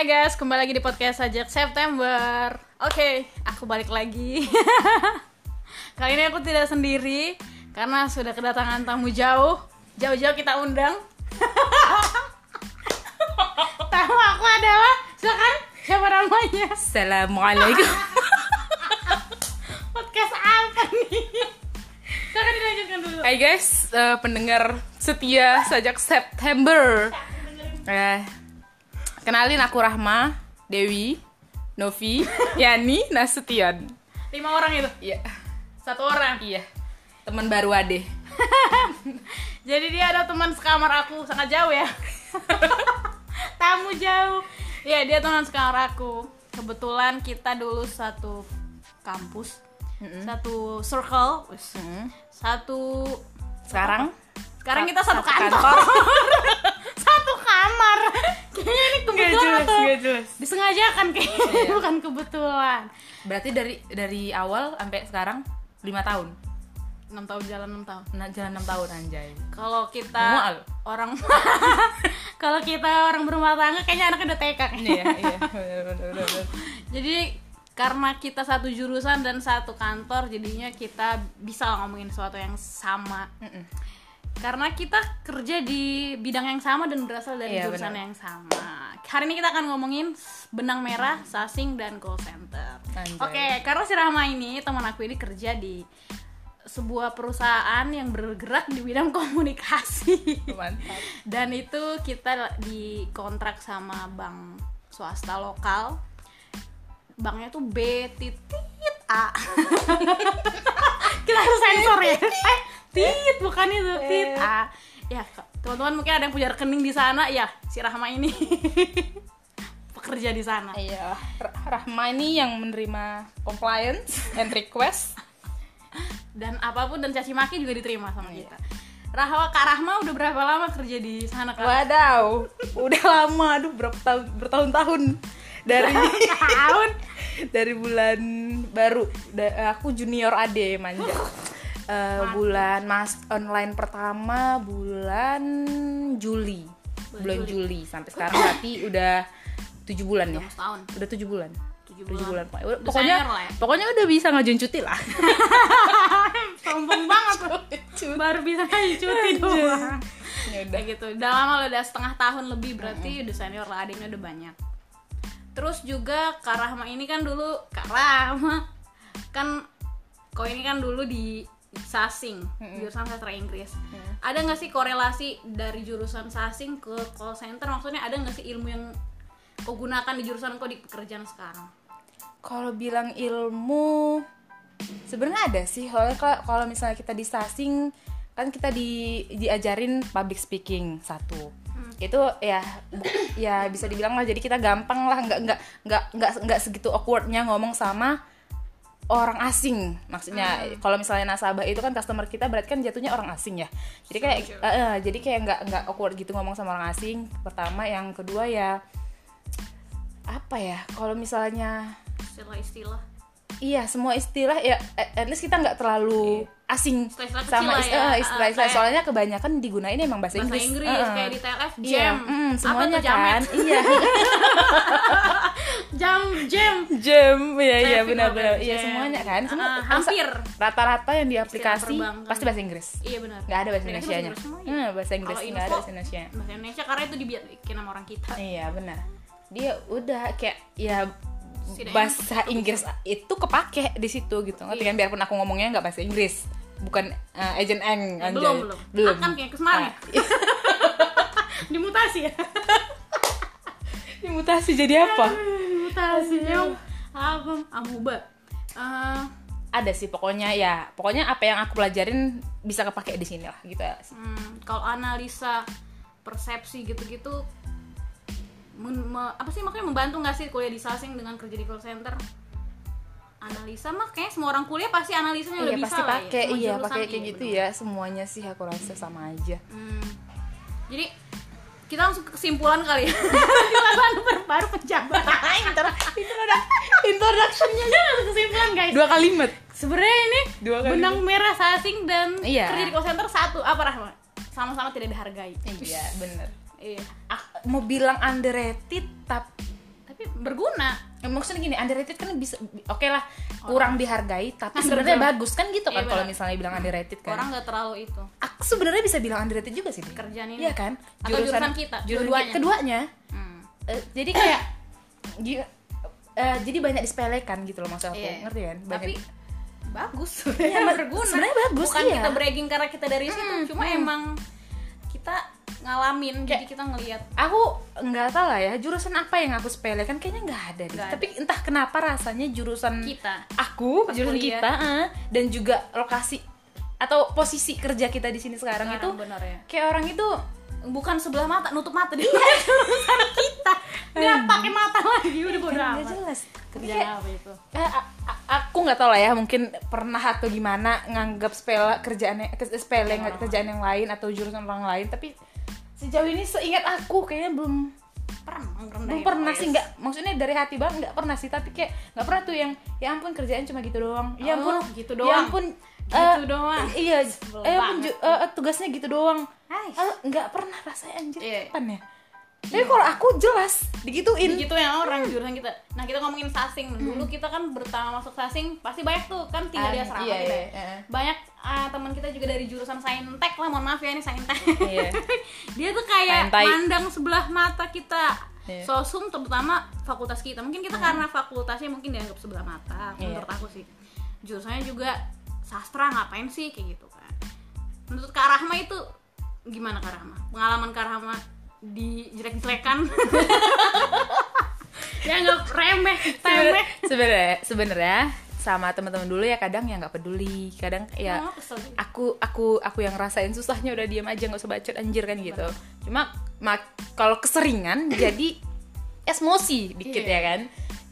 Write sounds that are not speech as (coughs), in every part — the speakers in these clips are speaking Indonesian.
Hai guys, kembali lagi di podcast Sajak September Oke, aku balik lagi (laughs) Kali ini aku tidak sendiri Karena sudah kedatangan tamu jauh Jauh-jauh kita undang (laughs) Tamu aku adalah Silakan, siapa namanya? Assalamualaikum. (laughs) Podcast apa nih? Silakan dilanjutkan dulu Hai guys, eh, pendengar setia sejak September. Eh, kenalin aku Rahma, Dewi, Novi, Yani, Nasution. Lima orang itu? Iya, Satu orang iya. Teman baru Ade. (laughs) Jadi dia ada teman sekamar aku sangat jauh ya. (laughs) Tamu jauh. Iya dia teman sekamar aku. Kebetulan kita dulu satu kampus, satu circle, wis. satu Sekarang sekarang kita satu, Satu kantor, kantor. (laughs) kamar. (laughs) Kayaknya ini kebetulan atau jelas. disengajakan kayaknya Iya. (laughs) bukan kebetulan. Berarti dari dari awal sampai sekarang 5 tahun. 6 tahun jalan 6 tahun. Nah, jalan 6 tahun anjay. Kalau kita Mual. orang (laughs) kalau kita orang berumah tangga kayaknya anaknya udah TK. Iya, iya. Bener, bener, bener, bener. Jadi karena kita satu jurusan dan satu kantor, jadinya kita bisa ngomongin sesuatu yang sama. Mm-mm. Karena kita kerja di bidang yang sama dan berasal dari Iya, jurusan benar. yang sama. Hari ini kita akan ngomongin benang merah, sasing dan call center. Oke, karena si Rahma ini teman aku ini kerja di sebuah perusahaan yang bergerak di bidang (laughs) komunikasi. Mantap. Dan itu kita dikontrak sama bank swasta lokal. Banknya tuh B titit A. (laughs) kita harus sensor ya. (laughs) Eh, tit bukan itu, tit A. Ya, teman-teman mungkin ada yang punya rekening di sana, ya si Rahma ini (laughs) pekerja di sana. Iya, Ra- Rahma ini yang menerima compliance and request. Dan apa pun dan caci maki juga diterima sama Iya. kita. Rahma Kak Rahma udah berapa lama kerja di sana Kak? Wadaw, udah lama, aduh berapa tahun, bertahun-tahun dari Tahun. (laughs) dari bulan baru, Da- aku junior ade manja. Eh, bulan mas online pertama bulan Juli, bulan Juli sampai sekarang berarti udah tujuh bulan ya, Udah tujuh bulan, Tujuh bulan. bulan, pokoknya ya. pokoknya udah bisa ngajuin cuti lah. (laughs) Sombong banget tuh. (laughs) Baru bisa aja cuti doang. ya udah. Gitu. Udah lama lo udah setengah tahun lebih berarti udah senior lah adiknya udah banyak. Terus juga Kak Rahma ini kan dulu Kak Rahma kan kau ini kan dulu di Sasing, jurusan sastra Inggris. Ada nggak sih korelasi dari jurusan Sasing ke call center? Maksudnya ada nggak sih ilmu yang kau gunakan di jurusan kau di pekerjaan sekarang? Kalau bilang ilmu sebenarnya ada sih. Kalau kalau misalnya kita di sasing kan kita di diajarin public speaking satu. Itu ya ya bisa dibilang lah jadi kita gampang lah nggak nggak nggak nggak nggak segitu awkwardnya ngomong sama orang asing. Maksudnya kalau misalnya nasabah itu kan customer kita berarti kan jatuhnya orang asing ya? Jadi kayak eh, eh, jadi kayak nggak nggak awkward gitu ngomong sama orang asing. Pertama yang kedua ya apa ya kalau misalnya Istilah-istilah. Iya, semua istilah ya at at least kita nggak terlalu asing sama ya. eh, Ah, istilah-istilah kayak- soalnya kebanyakan digunain emang bahasa, Bahasa Inggris. Inggris, eh. kayak di TLF Iya, jam. mm, Apa semuanya tuh jamet? kan. Iya. (laughs) Jam jam. Jam, iya iya benar-benar. Iya jam. semuanya kan. Semua Ah, hampir. rata-rata yang di aplikasi pasti bahasa Inggris. Iya benar. Nggak ada bahasa Mereka Indonesia-nya. Inggris semua, ya. Hmm, bahasa Inggris Kalau nggak ada bahasa Indonesia. Bahasa Indonesia karena itu dibikin sama orang kita. Iya benar. Dia udah kayak ya bahasa Inggris itu kepake di situ gitu. Ngerti Iya. kan biarpun aku ngomongnya nggak bahasa Inggris. Bukan uh, agent eng Eh, anjay. belum belum. Belum. Akan kayak kemarin. Ah, (laughs) Dimutasi ya. (laughs) Dimutasi jadi apa? (laughs) Dimutasi. Apa? Amuba. Eh, Ada sih pokoknya ya. Pokoknya apa yang aku pelajarin bisa kepake di sini lah gitu ya. hmm, kalau analisa persepsi gitu-gitu men- me- apa sih makanya membantu nggak sih kuliah di Sasing dengan kerja di call center? Analisa mah kayaknya semua orang kuliah pasti analisanya udah Iya bisa pasti lah ya. iya pakai kayak iya, gitu bener. ya. Semuanya sih aku rasa sama aja. Hmm. Jadi kita langsung ke kesimpulan kali ya. Kesimpulan baru pejabat. (laughs) Introductionnya aja langsung kesimpulan guys. Dua kalimat. Sebenarnya ini Dua kali benang merah sasing dan Iya. kerja di call center satu apa Rahma? Sama-sama tidak dihargai. Iya bener. Iya. Ak- mau bilang underrated tapi tapi berguna. Ya, maksudnya gini underrated kan bisa oke lah kurang dihargai tapi sebenarnya Underground. bagus kan gitu kan Iya, kalau misalnya bilang underrated kan. Orang nggak terlalu itu. Aku sebenarnya bisa bilang underrated juga sih kerjaan ini. Iya kan? Atau jurusan kita, jurusan kita- keduanya. Hmm. Eh, jadi kayak eh, jadi banyak disepelekan gitu loh maksud aku Iya. ngerti kan? Banyak tapi bagus. Iya, sebenarnya (laughs) ma- berguna. sebenarnya bagus, bukan iya. kita bragging karena kita dari situ cuma emang kita ngalamin jadi kita ngelihat aku nggak tahu lah ya jurusan apa yang aku sepelekan kayaknya nggak ada deh. Tapi entah kenapa rasanya jurusan kita. aku Pas jurusan kuliah. kita eh, dan juga lokasi atau posisi kerja kita di sini sekarang, Sekarang itu bener ya. kayak orang itu bukan sebelah mata nutup mata dia (laughs) jurusan kita. Nggak pakai mata lagi udah bodo amat. jelas. Kayak, apa itu? eh, aku nggak tahu lah ya mungkin pernah atau gimana nganggap sepele kerjaannya nggak kerjaan yang lain atau jurusan orang lain tapi sejauh ini seingat aku kayaknya belum pernah belum pernah sih nggak maksudnya dari hati banget nggak pernah sih tapi kayak nggak pernah tuh yang ya ampun kerjaan cuma gitu doang ya Oh, ampun gitu ya doang. ampun Gitu eh, doang. iya eh ampun eh, tugasnya gitu doang Hai. Nggak pernah rasanya anjir Iya. kapan ya tapi kalau aku jelas digituin. Gitu yang orang jurusan kita. Nah kita ngomongin sasing. Dulu kita kan pertama masuk sasing pasti banyak tuh kan tinggal di Ah, asrama iya, iya, ya. iya. banyak ah, teman kita juga dari jurusan saintek lah mohon maaf ya ini saintek. Iya. (laughs) dia tuh kayak Saintai. mandang sebelah mata kita. Iya. sosum terutama fakultas kita. Mungkin kita karena fakultasnya mungkin dianggap sebelah mata Iya. menurut aku sih. Jurusannya juga sastra ngapain sih kayak gitu kan. Menurut Kak Rahma itu gimana Kak Rahma? Pengalaman Kak Rahma di jelek-jelekan dianggap (laughs) remeh temeh sebenarnya sebenarnya sama teman-teman dulu ya kadang ya nggak peduli kadang ya Oh, aku aku aku yang rasain susahnya udah diam aja nggak usah bacot anjir kan gitu. Cuma kalau keseringan (coughs) jadi emosi dikit Iya. ya kan.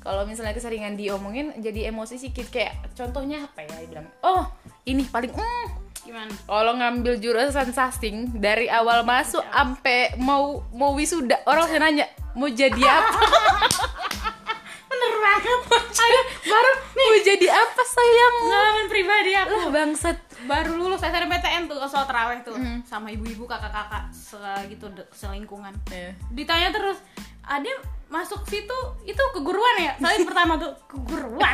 Kalau misalnya keseringan diomongin jadi emosi sedikit kayak contohnya apa ya bilang oh ini paling mm, gimana? Kalau ngambil jurusan sasing dari awal masuk sampai mau mau wisuda orang saya nanya mau jadi apa? (laughs) Bener banget aduh baru mau jadi apa sayang? Pengalaman pribadi aku. Lah bangsat. Baru lulus SNMPTN tuh soal terawih tuh. Sama ibu-ibu kakak-kakak segitu selingkungan. Iya. ditanya terus ada masuk situ itu keguruan ya? Soalnya pertama tuh keguruan.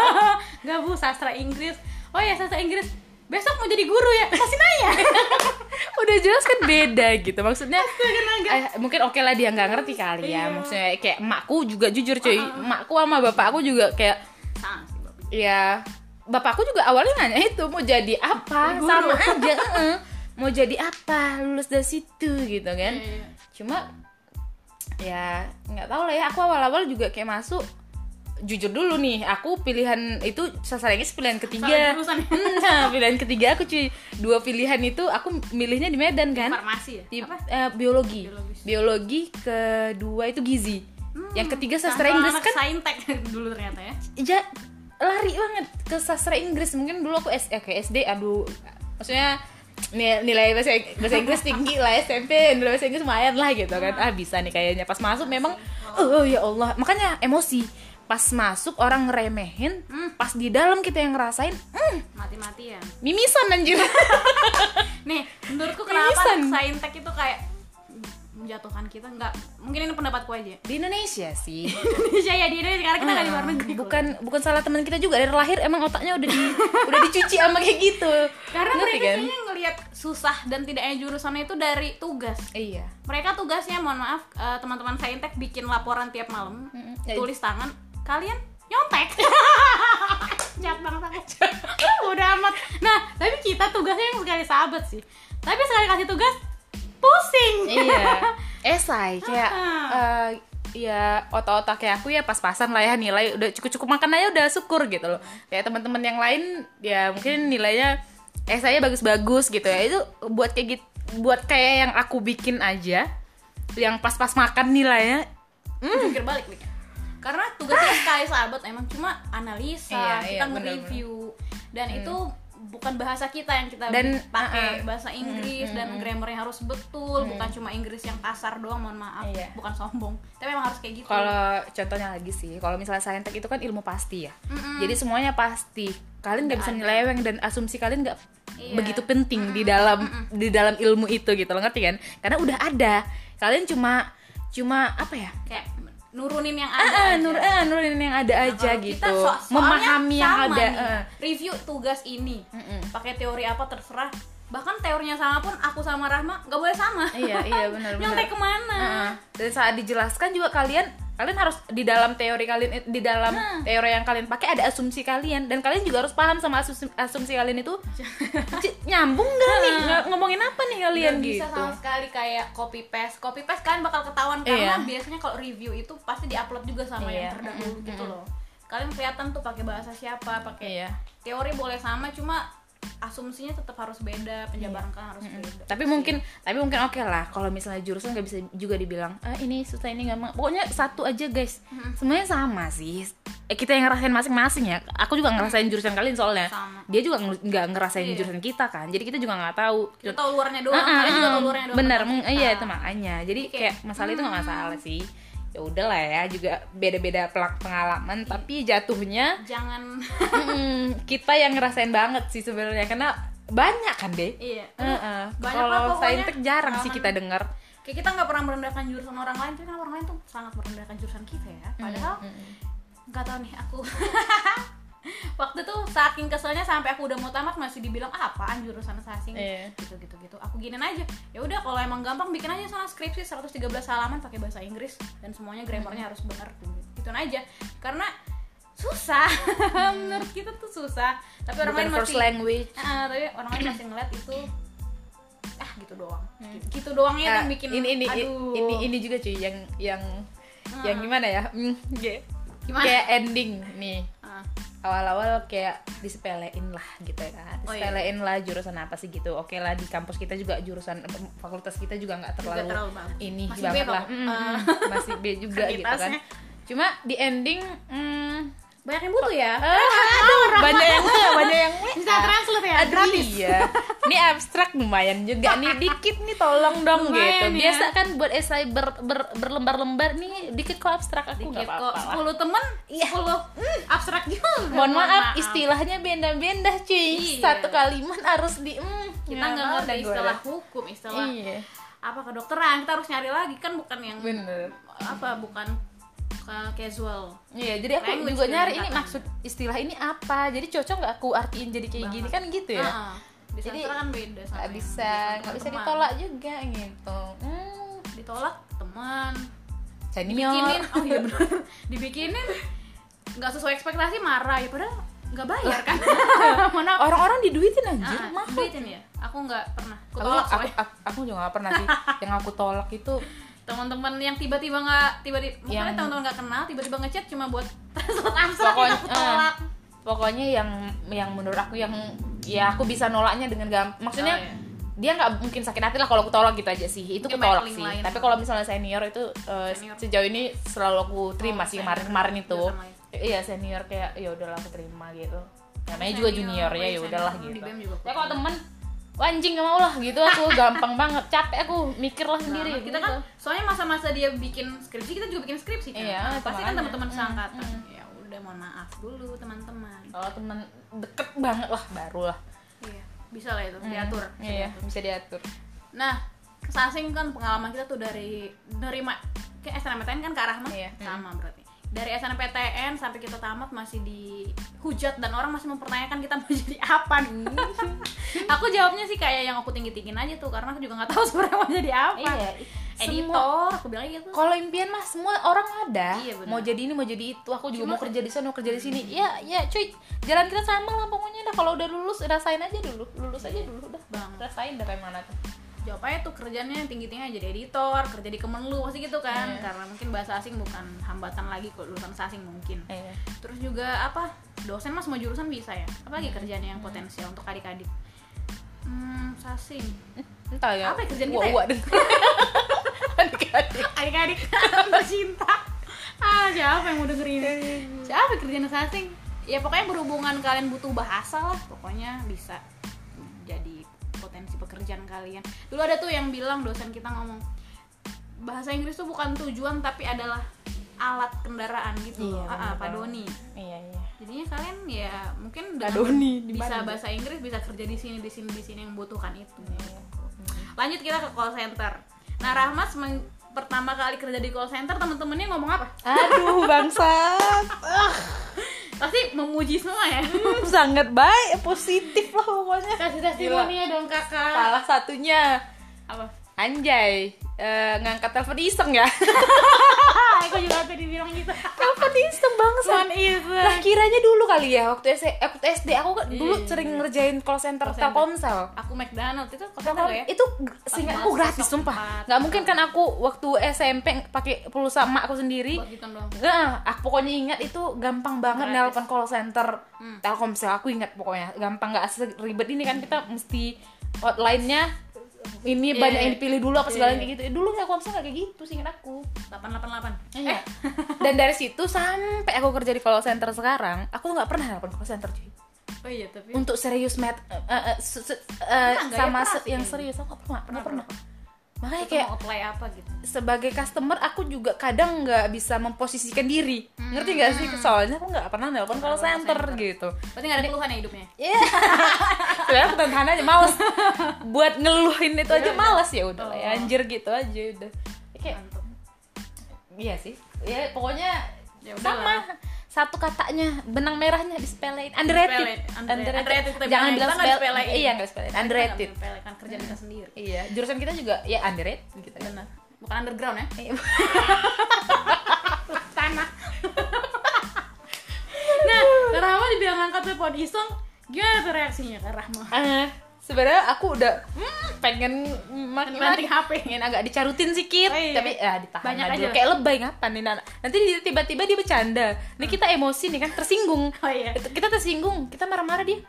(laughs) Nggak bu sastra Inggris. Oh ya sastra Inggris besok mau jadi guru ya masih nanya. (laughs) Udah jelas kan beda gitu maksudnya eh, mungkin oke lah dia nggak ngerti kali ya. Maksudnya kayak emakku juga jujur cuy emakku sama bapakku juga kayak ya bapakku. Juga awalnya nanya itu mau jadi apa? Guru. sama aja (laughs) mau jadi apa? Lulus dari situ gitu kan. Iya, iya. cuma ya nggak tahu lah ya. Aku awal-awal juga kayak masuk jujur dulu nih aku pilihan itu sastra Inggris pilihan ketiga. Nah, pilihan ketiga aku cuy. Dua pilihan itu aku milihnya di Medan kan? Farmasi ya? Di apa? eh, biologi. Biologis. biologi kedua itu gizi. Yang ketiga sastra Inggris kan? saintek (laughs) dulu ternyata ya. Ja lari banget ke sastra Inggris. Mungkin dulu aku S eh, ke SD aduh. Maksudnya ni- nilai bahasa, bahasa Inggris tinggi lah SMP nilai bahasa Inggris lumayan lah gitu kan. Ah. Bisa nih kayaknya. Pas masuk. memang oh ya Allah. Makanya emosi pas masuk orang ngeremehin. Pas di dalam kita yang ngerasain hmm, mati-matian mimisan anjir. (laughs) Nih menurutku kenapa Mimisan. saintek itu kayak menjatuhkan kita? Nggak mungkin ini pendapatku aja. Di Indonesia sih. (laughs) Indonesia ya di Indonesia. Karena kita nggak di luar negeri kok. bukan bukan salah teman kita juga. Dari lahir emang otaknya udah di (laughs) udah dicuci sama kayak gitu. Karena Ngerti mereka kan? kayaknya ngelihat susah dan tidaknya jurusannya itu dari tugas. Iya. Mereka tugasnya mohon maaf eh, teman-teman saintek bikin laporan tiap malam Ya, tulis tangan kalian nyontek. (laughs) Jahat banget aku. Udah amat. Nah tapi kita tugasnya yang sekali sahabat sih. Tapi sekali kasih tugas pusing. Iya. (laughs) Esai kayak Ah. eh, ya otak-otak kayak aku ya pas-pasan lah ya nilai udah cukup-cukup makan aja udah syukur gitu loh. Kayak teman-teman yang lain ya mungkin nilainya esainya bagus-bagus gitu ya. Itu buat kayak gitu buat kayak yang aku bikin aja yang pas-pas makan nilainya jungkir balik nih karena tugasnya sekali sahabat emang cuma analisa Iya, kita iya, nge-review. Dan itu bukan bahasa kita yang kita Dan, pakai uh-uh. bahasa Inggris dan grammarnya harus betul bukan cuma Inggris yang kasar doang mohon maaf Iya. bukan sombong. Tapi emang harus kayak gitu. Kalau contohnya lagi sih kalau misalnya saintek itu kan ilmu pasti ya. Jadi semuanya pasti. Kalian nggak bisa nyeleweng dan asumsi kalian nggak Iya. begitu penting di dalam di dalam ilmu itu gitu loh ngerti kan? Karena udah ada. Kalian cuma cuma apa ya? Kayak nurunin yang ah, ada ah, aja. nur ah, nurunin yang ada Nah, aja gitu kita so- memahami yang sama ada nih. ah. review tugas ini Mm-mm. pakai teori apa terserah bahkan teorinya sama pun aku sama Rahma nggak boleh sama. Iya (laughs) iya benar benar. nyontek ke mana? Heeh. dan saat dijelaskan juga kalian kalian harus di dalam teori kalian di dalam Nah. teori yang kalian pakai ada asumsi kalian. Dan kalian juga harus paham sama asumsi, asumsi kalian itu. (laughs) Nyambung gak nih? Ng- ngomongin apa nih kalian bisa gitu? sama sekali kayak copy paste. Copy paste kalian bakal ketahuan karena Iya. biasanya kalau review itu pasti diupload juga sama Iya. yang terdahulu gitu loh. Kalian kelihatan tuh pakai bahasa siapa pakai iya. teori boleh sama cuma asumsinya tetap harus beda penjabaran kalian harus beda. Iya. tapi mungkin tapi mungkin oke lah kalau misalnya jurusan nggak bisa juga dibilang ah ini susah ini gampang pokoknya satu aja guys. Semuanya sama sih. Eh, kita yang ngerasain masing-masing ya. Aku juga ngerasain jurusan kalian soalnya. Sama. dia juga ng- nggak ngerasain Iya. jurusan kita kan. Jadi kita juga nggak tahu. Kita tahu luarnya doang. Ah, ah, kalian juga ah. tahu luarnya doang meng- kita. iya itu makanya. Jadi Kayak, kayak masalah itu nggak masalah sih ya udahlah ya juga beda-beda pelak pengalaman tapi jatuhnya jangan. Mm, kita yang ngerasain banget sih sebenarnya karena banyak kan deh iya. Banyak lah kalau saintek jarang sih kita dengar kayak kita nggak pernah merendahkan jurusan orang lain tapi kan orang lain tuh sangat merendahkan jurusan kita ya. Padahal nggak tahu nih aku (laughs) waktu tuh saking keselnya sampai aku udah mau tamat masih dibilang ah, apaan jurusan sasing Iya. gitu gitu gitu aku giniin aja. Ya udah kalau emang gampang bikin aja sana skripsi 113 halaman pakai bahasa Inggris dan semuanya grammarnya harus benar gitu aja. Karena susah. (laughs) Menurut kita tuh susah. Tapi orang Bukan lain first masih language. Ah, tapi orang lain masih ngeliat itu ah gitu doang. Gitu, gitu doangnya Ah, yang bikin ini ini aduh. ini ini juga cuy yang yang yang gimana ya? Hmm, kayak Gimana? kayak ending nih awal-awal kayak disepelein lah gitu kan Oh, iya. disepelein lah jurusan apa sih gitu. Oke lah di kampus kita juga jurusan fakultas kita juga nggak terlalu, terlalu ini Masih banget lah. Mm, (laughs) masih B juga gitu kan. Cuma di ending mm, banyak yang butuh ya aduh, banyak yang banyak yang bisa translate ya gratis iya. Ini abstrak lumayan juga nih (laughs) dikit nih tolong dong Lumayan gitu. ya. Biasa kan buat esai ber, ber- berlembar-lembar nih dikit kok abstrak aku dikit nggak kok apa-apa. 10 temen 10 abstrak juga Mohon maaf, istilahnya benda-benda cuy. Iya. Satu kalimat harus di mm, kita nggak ya, ngerti istilah hukum istilah Iya. apa kedokteran kita harus nyari lagi kan bukan yang Bener. apa bukan ke- casual Iya, jadi aku Language juga nyari ini kebanyakan. maksud istilah ini apa. Jadi cocok nggak aku artiin jadi kayak gini kan gitu ya. Ah. di Jadi, kan beda sama Nggak yang bisa, nggak bisa teman. ditolak juga gitu. Hmm, ditolak teman senior. dibikinin oh iya (laughs) bener dibikinin nggak sesuai ekspektasi marah ya padahal nggak bayar kan (laughs) mana Orang-orang diduitin anjir, ah, mahal. duitin ya aku nggak pernah aku aku, tolak aku, aku, aku juga gak pernah sih (laughs) yang aku tolak itu teman-teman yang tiba-tiba nggak tiba-tiba Yang- teman-teman nggak kenal tiba-tiba ngechat cuma buat (laughs) translate abstrak Pokoknya- aku tolak pokoknya yang yang menurut aku yang ya aku bisa nolaknya dengan gampang maksudnya Oh, iya. dia nggak mungkin sakit hati lah kalau aku tolak gitu aja sih itu aku tolak sih lain. tapi kalau misalnya senior itu eh, Senior. sejauh ini selalu aku terima Oh, sih senior. kemarin kemarin itu iya senior kayak ya udahlah aku terima gitu namanya juga junior ya oh, ya iya, udahlah gitu ya kalau temen "Wah, anjing gak mau lah gitu aku (laughs) gampang banget capek aku mikir lah sendiri Nah, kita gitu. kan soalnya masa-masa dia bikin skripsi kita juga bikin skripsi kan Iya, Nah, pasti kan teman-teman Hmm, seangkatan ya udah mohon maaf dulu teman-teman kalau temen deket banget lah baru lah iya bisa lah itu diatur bisa iya diatur. bisa diatur Nah, sasing kan pengalaman kita tuh dari nerima kayak SNMPTN kan ke arah mah Iya. sama berarti. Dari SNMPTN sampai kita tamat masih dihujat dan orang masih mempertanyakan kita mau (laughs) jadi apa nih. (laughs) aku jawabnya sih kayak yang aku tinggi-tinggiin aja tuh karena aku juga nggak tahu (laughs) sebenarnya mau jadi apa. Iya, Editor, aku bilang gitu. kalau impian mah semua orang ada Iya, benar. mau jadi ini mau jadi itu aku juga Cuma- mau kerja di sana mau kerja di sini ya ya cuy jalan kita sama lah pokoknya dah kalau udah lulus rasain aja dulu lulus aja dulu udah Bang. rasain dah kayak mana tuh Jawabnya tuh kerjanya yang tinggi-tinggi aja jadi editor, kerja di Kemenlu pasti gitu kan. Iya. Karena mungkin bahasa asing bukan hambatan lagi kok lulusan asing mungkin. iya Terus juga apa? Dosen mah semua jurusan bisa ya. Apalagi kerjaan yang potensial untuk adik-adik. Hmm, sasing. entah ya Apa ya kerjaan kita ya? (laughs) Adik-adik. Adik-adik (laughs) bercinta. Ah, siapa yang mau dengerin? Siapa kerjaan sasing? Ya pokoknya berhubungan kalian butuh bahasa lah, pokoknya bisa jadi pekerjaan kalian. Dulu ada tuh yang bilang dosen kita ngomong bahasa Inggris tuh bukan tujuan tapi adalah alat kendaraan gitu. Iya, ah, ah, Pak. Doni. iya iya jadinya kalian ya mungkin Doni, bisa bahasa Inggris bisa kerja di sini di sini di sini yang membutuhkan itu Iya. lanjut kita ke call center nah Rahmas men- pertama kali kerja di call center temen-temennya ngomong apa aduh bangsat (laughs) pasti memuji semua ya. Hmm, sangat baik positif lah pokoknya. Kasih testimoni dong kakak. Salah satunya. Apa? Anjay eh, ngangkat telepon iseng ya (laughs) aku juga tadi bilang gitu telepon iseng iseng Lah kiranya dulu kali ya waktu SD, eh, waktu SD aku kan dulu Iya, sering ngerjain call center Call center. Telkomsel. aku McDonald itu kok Telkom- ya itu seingat aku gratis sumpah. Nggak mungkin kan aku waktu SMP pakai pulsa emak aku sendiri. Nggak, aku pokoknya ingat itu gampang banget nelpon call center Hmm. Telkomsel. Aku ingat pokoknya gampang nggak seribet ini kan kita mesti hotline-nya ini Iya, banyak iya. yang dipilih dulu apa segala Iya, kayak gitu. Dulu Telkomsel nggak kayak gitu seingat aku. 888 Iya. (laughs) Dan dari situ sampai aku kerja di call center sekarang, aku nggak pernah nelpon call center cuy. oh iya tapi Untuk serius met eh, eh, eh, Pernah nggak ya? sama sih. yang serius aku nggak pernah pernah Pernah, pernah. Makanya kayak mau apply apa gitu sebagai customer aku juga kadang nggak bisa memposisikan diri. Ngerti gak sih? Soalnya aku nggak pernah nelpon call Hmm. Nggak center, center. gitu. berarti nggak ada keluhan ya hidupnya Iya. (laughs) Sebenarnya aku tahan aja males buat ngeluhin itu aja Ya udah. males ya udah ya, Oh. anjir gitu aja udah. Kayak Mantap. Iya sih. Ya pokoknya Ya udah sama. lah. Satu katanya benang merahnya disepelein. Underrated. Disepelein. Under- underrated kita Jangan bilang. Kita nggak disepelein. Iya, enggak disepelein. Kita Underrated. nggak menyepelekan kerjaan kita sendiri Iya, jurusan kita juga ya underrated gitu kan. benar bukan underground ya Iya. (laughs) tanah nah Rahma dibilang angkat telepon iseng gimana tuh reaksinya Kak Rahma Eh, sebenarnya aku udah hmm, pengen makin HP. pengen agak dicarutin sedikit Oh, iya. tapi ya ditahan Banyak aja. kayak lebay ngapain nih Nana? nanti tiba-tiba dia bercanda. Nih kita emosi nih kan tersinggung. Oh iya. Kita tersinggung kita marah-marah dia.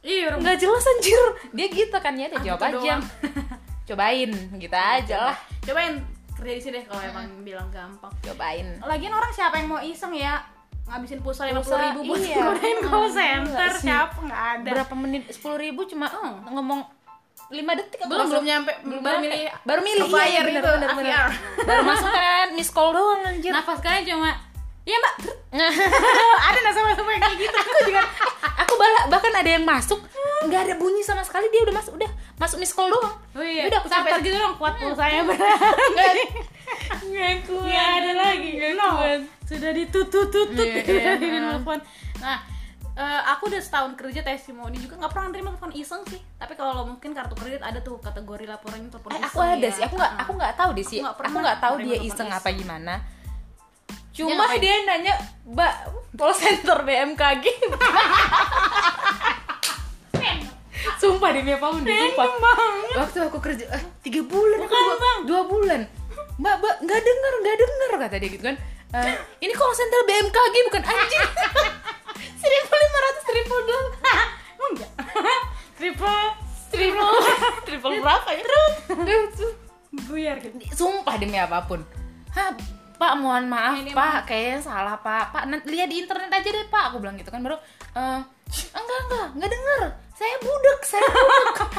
Iya nggak jelas anjir. Dia gitu kan ya dia Ah, jawab gitu aja. doang. (laughs) cobain gitu aja lah. Cobain kerja di sini deh kalau emang bilang gampang. Cobain. Lagian orang siapa yang mau iseng ya ngabisin pulsa lima puluh ribu buat iya. godain call Hmm, center siapa nggak ada. Berapa menit? Sepuluh ribu cuma Oh. ngomong lima detik belum belum nyampe. Belum baru milih baru milih. iya, bener, itu, bener, bener. AVR. baru masuk kan miss call doang anjir. Nafas kalian cuma iya mbak. (laughs) Ada sama sama kayak gitu. Aku juga aku bala- bahkan ada yang masuk nggak ada bunyi sama sekali dia udah masuk udah masuk miss call doang oh iya Udah, aku sampai segitu dong kuat pulsanya (laughs) nggak nggak kuat Nggak ada lagi Nggak no kuat. sudah ditutut-tutut Iya, (laughs) dari iya. telepon nah eh, aku udah setahun kerja testimoni juga nggak pernah nerima telepon iseng sih tapi kalau mungkin kartu kredit ada tuh kategori laporannya telepon Eh, iseng aku ada ya. sih aku nggak Ah. aku nggak tahu deh sih Aku nggak tahu dia iseng iseng. apa gimana cuma ngapain? dia nanya mbak call center BMKG (laughs) sumpah demi apa pun sumpah. waktu aku kerja eh, tiga bulan aku Bukan, dua, Bang. dua bulan. Mbak mbak nggak denger nggak denger kata dia gitu kan. Eh, ini call center BMKG bukan? Anjing. (laughs) Seribu lima ratus triple dua. (laughs) Enggak? (laughs) Triple triple. Triple. Berapa ya? Terus buyar gitu. Sumpah demi apa pun. Hah, pak mohon maaf Ini pak. Kayaknya salah pak. Pak lihat di internet aja deh pak. Aku bilang gitu kan baru "Eh, enggak enggak enggak denger saya budek saya budek.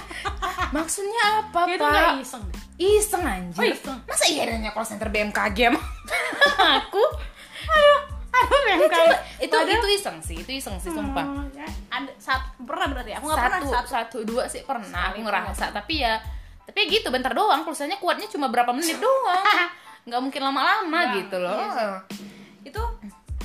Maksudnya apa pak? iseng deh. Iseng anjir. Oh, iseng. masa iya nanya call center BMKG emang? (laughs) Aku? Ayo Ya, kayak coba, itu itu iseng sih itu iseng sih sumpah. Hmm, ya. ada satu pernah berarti? Aku nggak pernah satu, satu. dua sih pernah aku ngerasa. tapi ya tapi ya gitu bentar doang. Pulsanya kuatnya cuma berapa menit (laughs) doang. Nggak mungkin lama-lama gitu loh. iya itu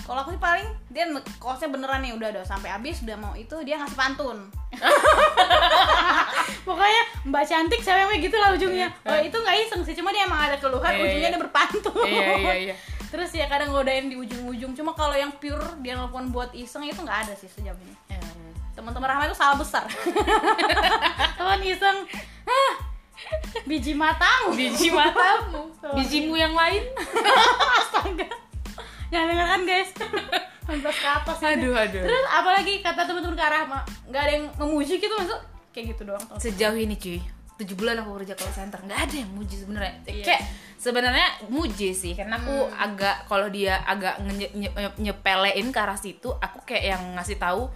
kalau aku sih paling dia kosnya beneran nih udah udah sampai habis udah mau itu dia ngasih pantun. (laughs) Pokoknya mbak cantik ceweknya gitu lah ujungnya. Oh itu nggak iseng sih cuma dia emang ada keluhan Iya, ujungnya iya. dia berpantun. Iya, iya, iya. (laughs) terus ya kadang godain di ujung-ujung. Cuma kalau yang pure dia nelfon buat iseng itu nggak ada sih sejauh ini. Teman-teman Rahma itu salah besar. (laughs) Teman iseng. "Hah, biji matamu. Biji matamu. Bijimu yang lain. Astaga jangan dengarkan guys. (laughs) 19 ke atas aduh aduh. Terus apalagi kata teman-teman ke Rahma nggak ada yang memuji gitu maksud? Kayak gitu doang sejauh ini cuy. Tujuh bulan aku kerja call center. Nggak ada yang muji sebenarnya. Iya. kayak sebenarnya muji sih. Karena aku agak kalau dia agak nge- nye- nye- nyepelein ke arah situ aku kayak yang ngasih tahu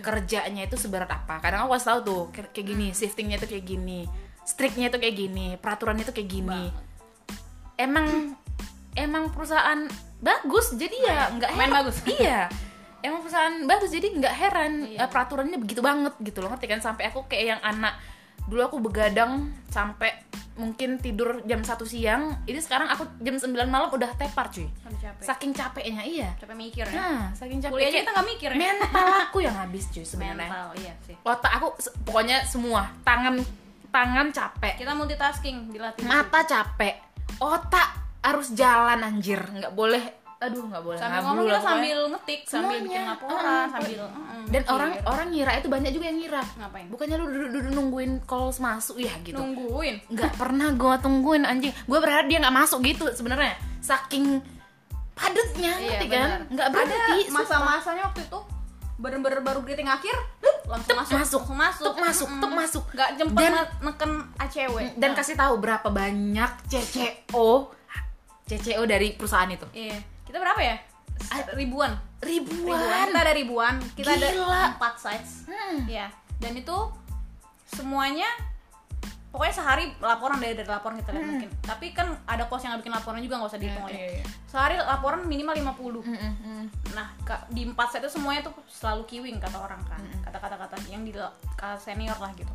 kerjanya itu seberat apa. Kadang aku kasih tahu tuh kayak kayak gini shiftingnya tuh kayak gini striknya tuh kayak gini peraturannya tuh kayak gini. Emang emang perusahaan bagus jadi ya nggak main bagus. (laughs) iya. Emang perusahaan bagus jadi nggak heran Iya. eh, peraturannya begitu banget gitu loh ngerti kan? Sampai aku kayak yang anak dulu aku begadang sampai mungkin tidur jam 1 siang ini sekarang aku jam 9 malam udah tepar cuy. Capek. Saking capeknya iya. Capek mikir ya? Nah saking capek kuliah aja kita nggak mikir ya? mental aku yang habis cuy sebenarnya. Mental iya sih. Otak aku pokoknya semua tangan tangan capek. Kita multitasking dilatih. Mata capek otak harus jalan anjir nggak boleh aduh nggak boleh sambil ngomong lah sambil ngetik sambil Semuanya. bikin laporan Heeh. sambil mm, dan mikir. orang orang ngira itu banyak juga yang ngira ngapain bukannya lu duduk-duduk nungguin calls masuk ya gitu nungguin nggak pernah gue tungguin anjing gue berharap dia nggak masuk gitu sebenarnya saking padatnya ngerti kan nggak berhenti Iya, ada masa-masanya waktu itu bener-bener baru greeting akhir langsung masuk masuk. langsung masuk masuk, Mm-mm. tuk masuk. nggak jemput Dan- ne- neken ACW dan Nah, kasih tahu berapa banyak CCO CCO dari perusahaan itu? Iya. Kita berapa ya? Ribuan. Ribuan? Ribuan. Kita ada ribuan. Kita Gila. ada empat sites. Hmm. ya dan itu semuanya pokoknya sehari laporan dari dari laporan kita lihat mungkin. Tapi kan ada kos yang bikin laporan juga nggak usah dihitung Hmm. Iya, oleh iya, iya. sehari laporan minimal 50 Mm, mm, mm. Nah, di empat set itu semuanya tuh selalu kiwing kata orang kan, kata-kata kata yang di kata senior lah gitu.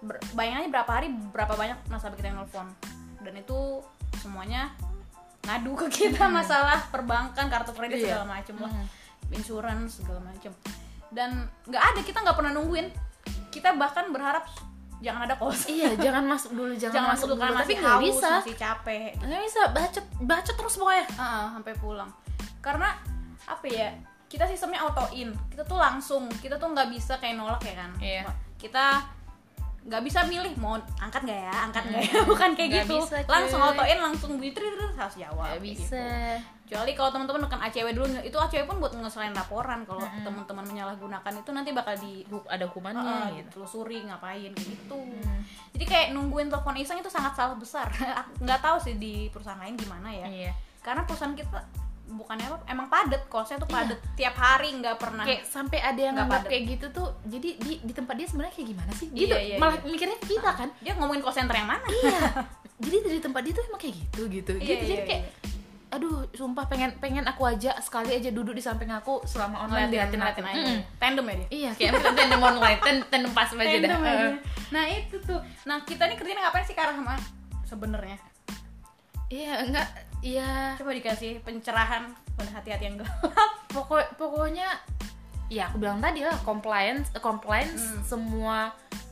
Ber, bayangin aja berapa hari berapa banyak nasabah kita yang nelfon. Dan itu semuanya ngadu ke kita masalah perbankan, kartu kredit Iya. segala macem lah, insurance segala macem. Dan nggak ada kita nggak pernah nungguin. Kita bahkan berharap jangan ada kos. iya (laughs) jangan masuk dulu jangan, jangan masuk masuk dulu karena tapi masih nggak haus, bisa masih capek. nggak bisa bacot bacot terus pokoknya Heeh, sampai pulang karena apa ya kita sistemnya auto in kita tuh langsung kita tuh nggak bisa kayak nolak ya kan Iya. kita nggak bisa milih mau angkat nggak ya? Angkat nggak ya? (laughs) Bukan kayak Nggak gitu. bisa, cuy. langsung auto in langsung bunyi trir trir, harus jawab nggak kayak bisa. gitu. kecuali kalau teman-teman nekan ACW dulu itu ACW pun buat ngeselain laporan. Kalau teman-teman menyalahgunakan itu nanti bakal di ada hukumannya Heeh, gitu. ditelusuri ngapain gitu. Jadi kayak nungguin telepon iseng itu sangat salah besar. (laughs) Nggak tahu sih di perusahaan lain gimana ya. Iya. Karena perusahaan kita bukannya apa emang padet kosnya tuh padet tiap hari nggak pernah. Kayak sampai ada yang Nggak kayak gitu tuh jadi di di tempat dia sebenarnya kayak gimana sih? Iya, gitu iya, malah iya. mikirnya kita kan. dia ngomongin call center yang mana? Iya. (laughs) Jadi dari tempat dia tuh emang kayak gitu gitu. Iya, gitu jadi iya, kayak aduh sumpah pengen pengen aku aja sekali aja duduk di samping aku selama online ngeliatin aku aja. Tandem ya dia? Iya kayak tandem. online ten- tandem pas aja dah Tandem aja. (laughs) Nah itu tuh. Nah kita nih kerjanya ngapain sih karena sama sebenarnya. Iya enggak iya. Coba dikasih pencerahan pada hati-hati yang gelap. (laughs) Pokok pokoknya ya aku bilang tadi lah compliance eh, compliance Hmm. semua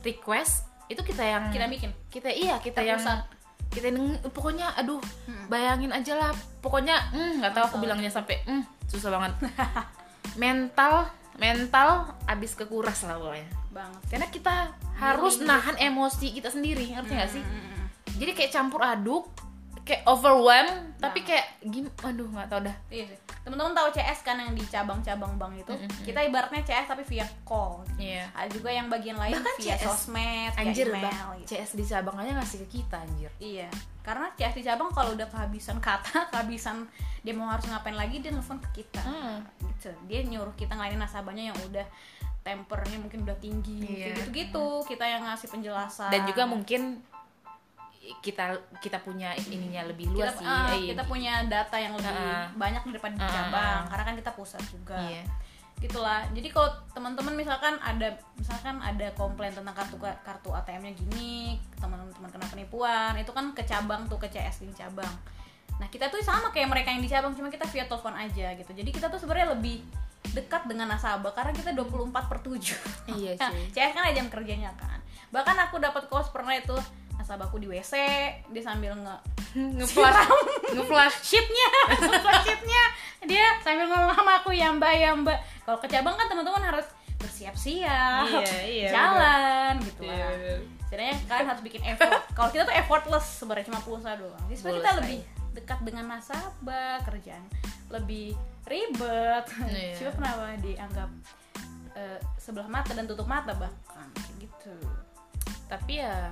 request itu kita yang kita bikin? kita iya kita, Kita yang pusat. kita yang pokoknya aduh Hmm. bayangin aja lah pokoknya hmm, nggak tahu aku bilangnya sampai hmm, susah banget. (laughs) Mental mental abis kekuras lah pokoknya. Banget. Karena kita harus nahan emosi kita sendiri ngerti nggak sih? Mm-mm. jadi kayak campur aduk kayak overwhelm tapi Banget. kayak gim aduh nggak tahu dah Iya sih. Teman-teman tahu CS kan yang di cabang-cabang bank itu? Kita ibaratnya CS tapi via call. iya Ada juga yang bagian lain Bahkan via CS. sosmed, via anjir email bang gitu. CS di cabang aja ngasih ke kita anjir Iya. Karena CS di cabang kalau udah kehabisan kata, (laughs) kehabisan dia mau harus ngapain lagi dia nelfon ke kita. Hmm. Gitu. Dia nyuruh kita ngelainin nasabahnya yang udah tempernya mungkin udah tinggi Iya. kayak gitu-gitu. Kita yang ngasih penjelasan. dan juga mungkin kita kita punya ininya lebih luas kita, sih ah, Eh, kita punya data yang lebih Ah. banyak daripada di ah, cabang ah. karena kan kita pusat juga Iya. gitulah jadi kalau teman-teman misalkan ada misalkan ada komplain tentang kartu kartu ATM-nya gini teman-teman kena penipuan itu kan ke cabang tuh ke CS di cabang nah kita tuh sama kayak mereka yang di cabang cuma kita via telepon aja gitu jadi kita tuh sebenarnya lebih dekat dengan nasabah karena kita 24 per 7 Iya, (laughs) Nah, cuy. CS kan ada jam kerjanya kan bahkan aku dapat kos pernah itu nasabahku di WC dia sambil nge (laughs) ngeflash. ngeflash. Sheetnya. (laughs) Supply sheetnya. Dia sambil ngomong sama aku ya mbak ya mbak. Kalau ke cabang kan teman-teman harus bersiap-siap Iya, iya, jalan gitu Iya, lah. bener. Setidaknya kalian harus bikin effort. (laughs) Kalau kita tuh effortless sebenarnya cuma pulsa doang. Jadi sebenarnya kita lebih dekat dengan nasabah kerjaan lebih ribet. Iya. coba kenapa dianggap eh, sebelah mata dan tutup mata bahkan kayak gitu. Tapi ya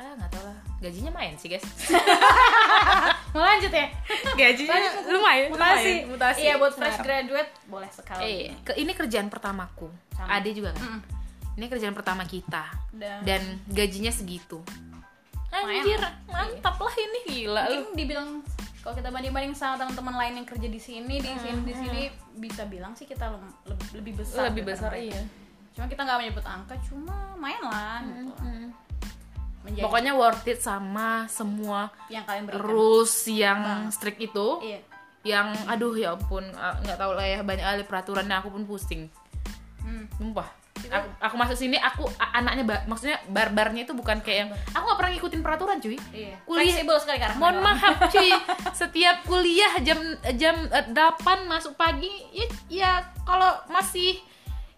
ah nggak tahu lah. Gajinya main sih guys. (laughs) Mau lanjut ya? Gajinya Lanjut, lumayan mutasi. lumayan, mutasi. Iya buat fresh graduate boleh sekali. Eh ke, ini kerjaan pertamaku. Sama. Ade juga kan? Mm-mm. ini kerjaan pertama kita. Dan- dan gajinya segitu. Anjir mantap lah ini gila. Lu mungkin dibilang kalau kita banding-banding sama teman-teman lain yang kerja di sini di sini di sini bisa bilang sih kita lebih, lebih besar lebih besar iya. Cuma kita nggak menyebut angka cuma main lah gitu lah. Menjadi- pokoknya worth it sama semua yang kalian berikan. rules yang strict itu iya. yang aduh ya ampun nggak tahu lah ya banyak kali peraturannya aku pun pusing. Hmm. sumpah. Aku, aku masuk sini aku anaknya ba- maksudnya barbarnya itu bukan kayak yang aku nggak pernah ngikutin peraturan cuy. Iya. Kuliah- sekali karena mohon maaf (laughs) cuy. Setiap kuliah jam jam eh, 8 masuk pagi ya, ya kalau masih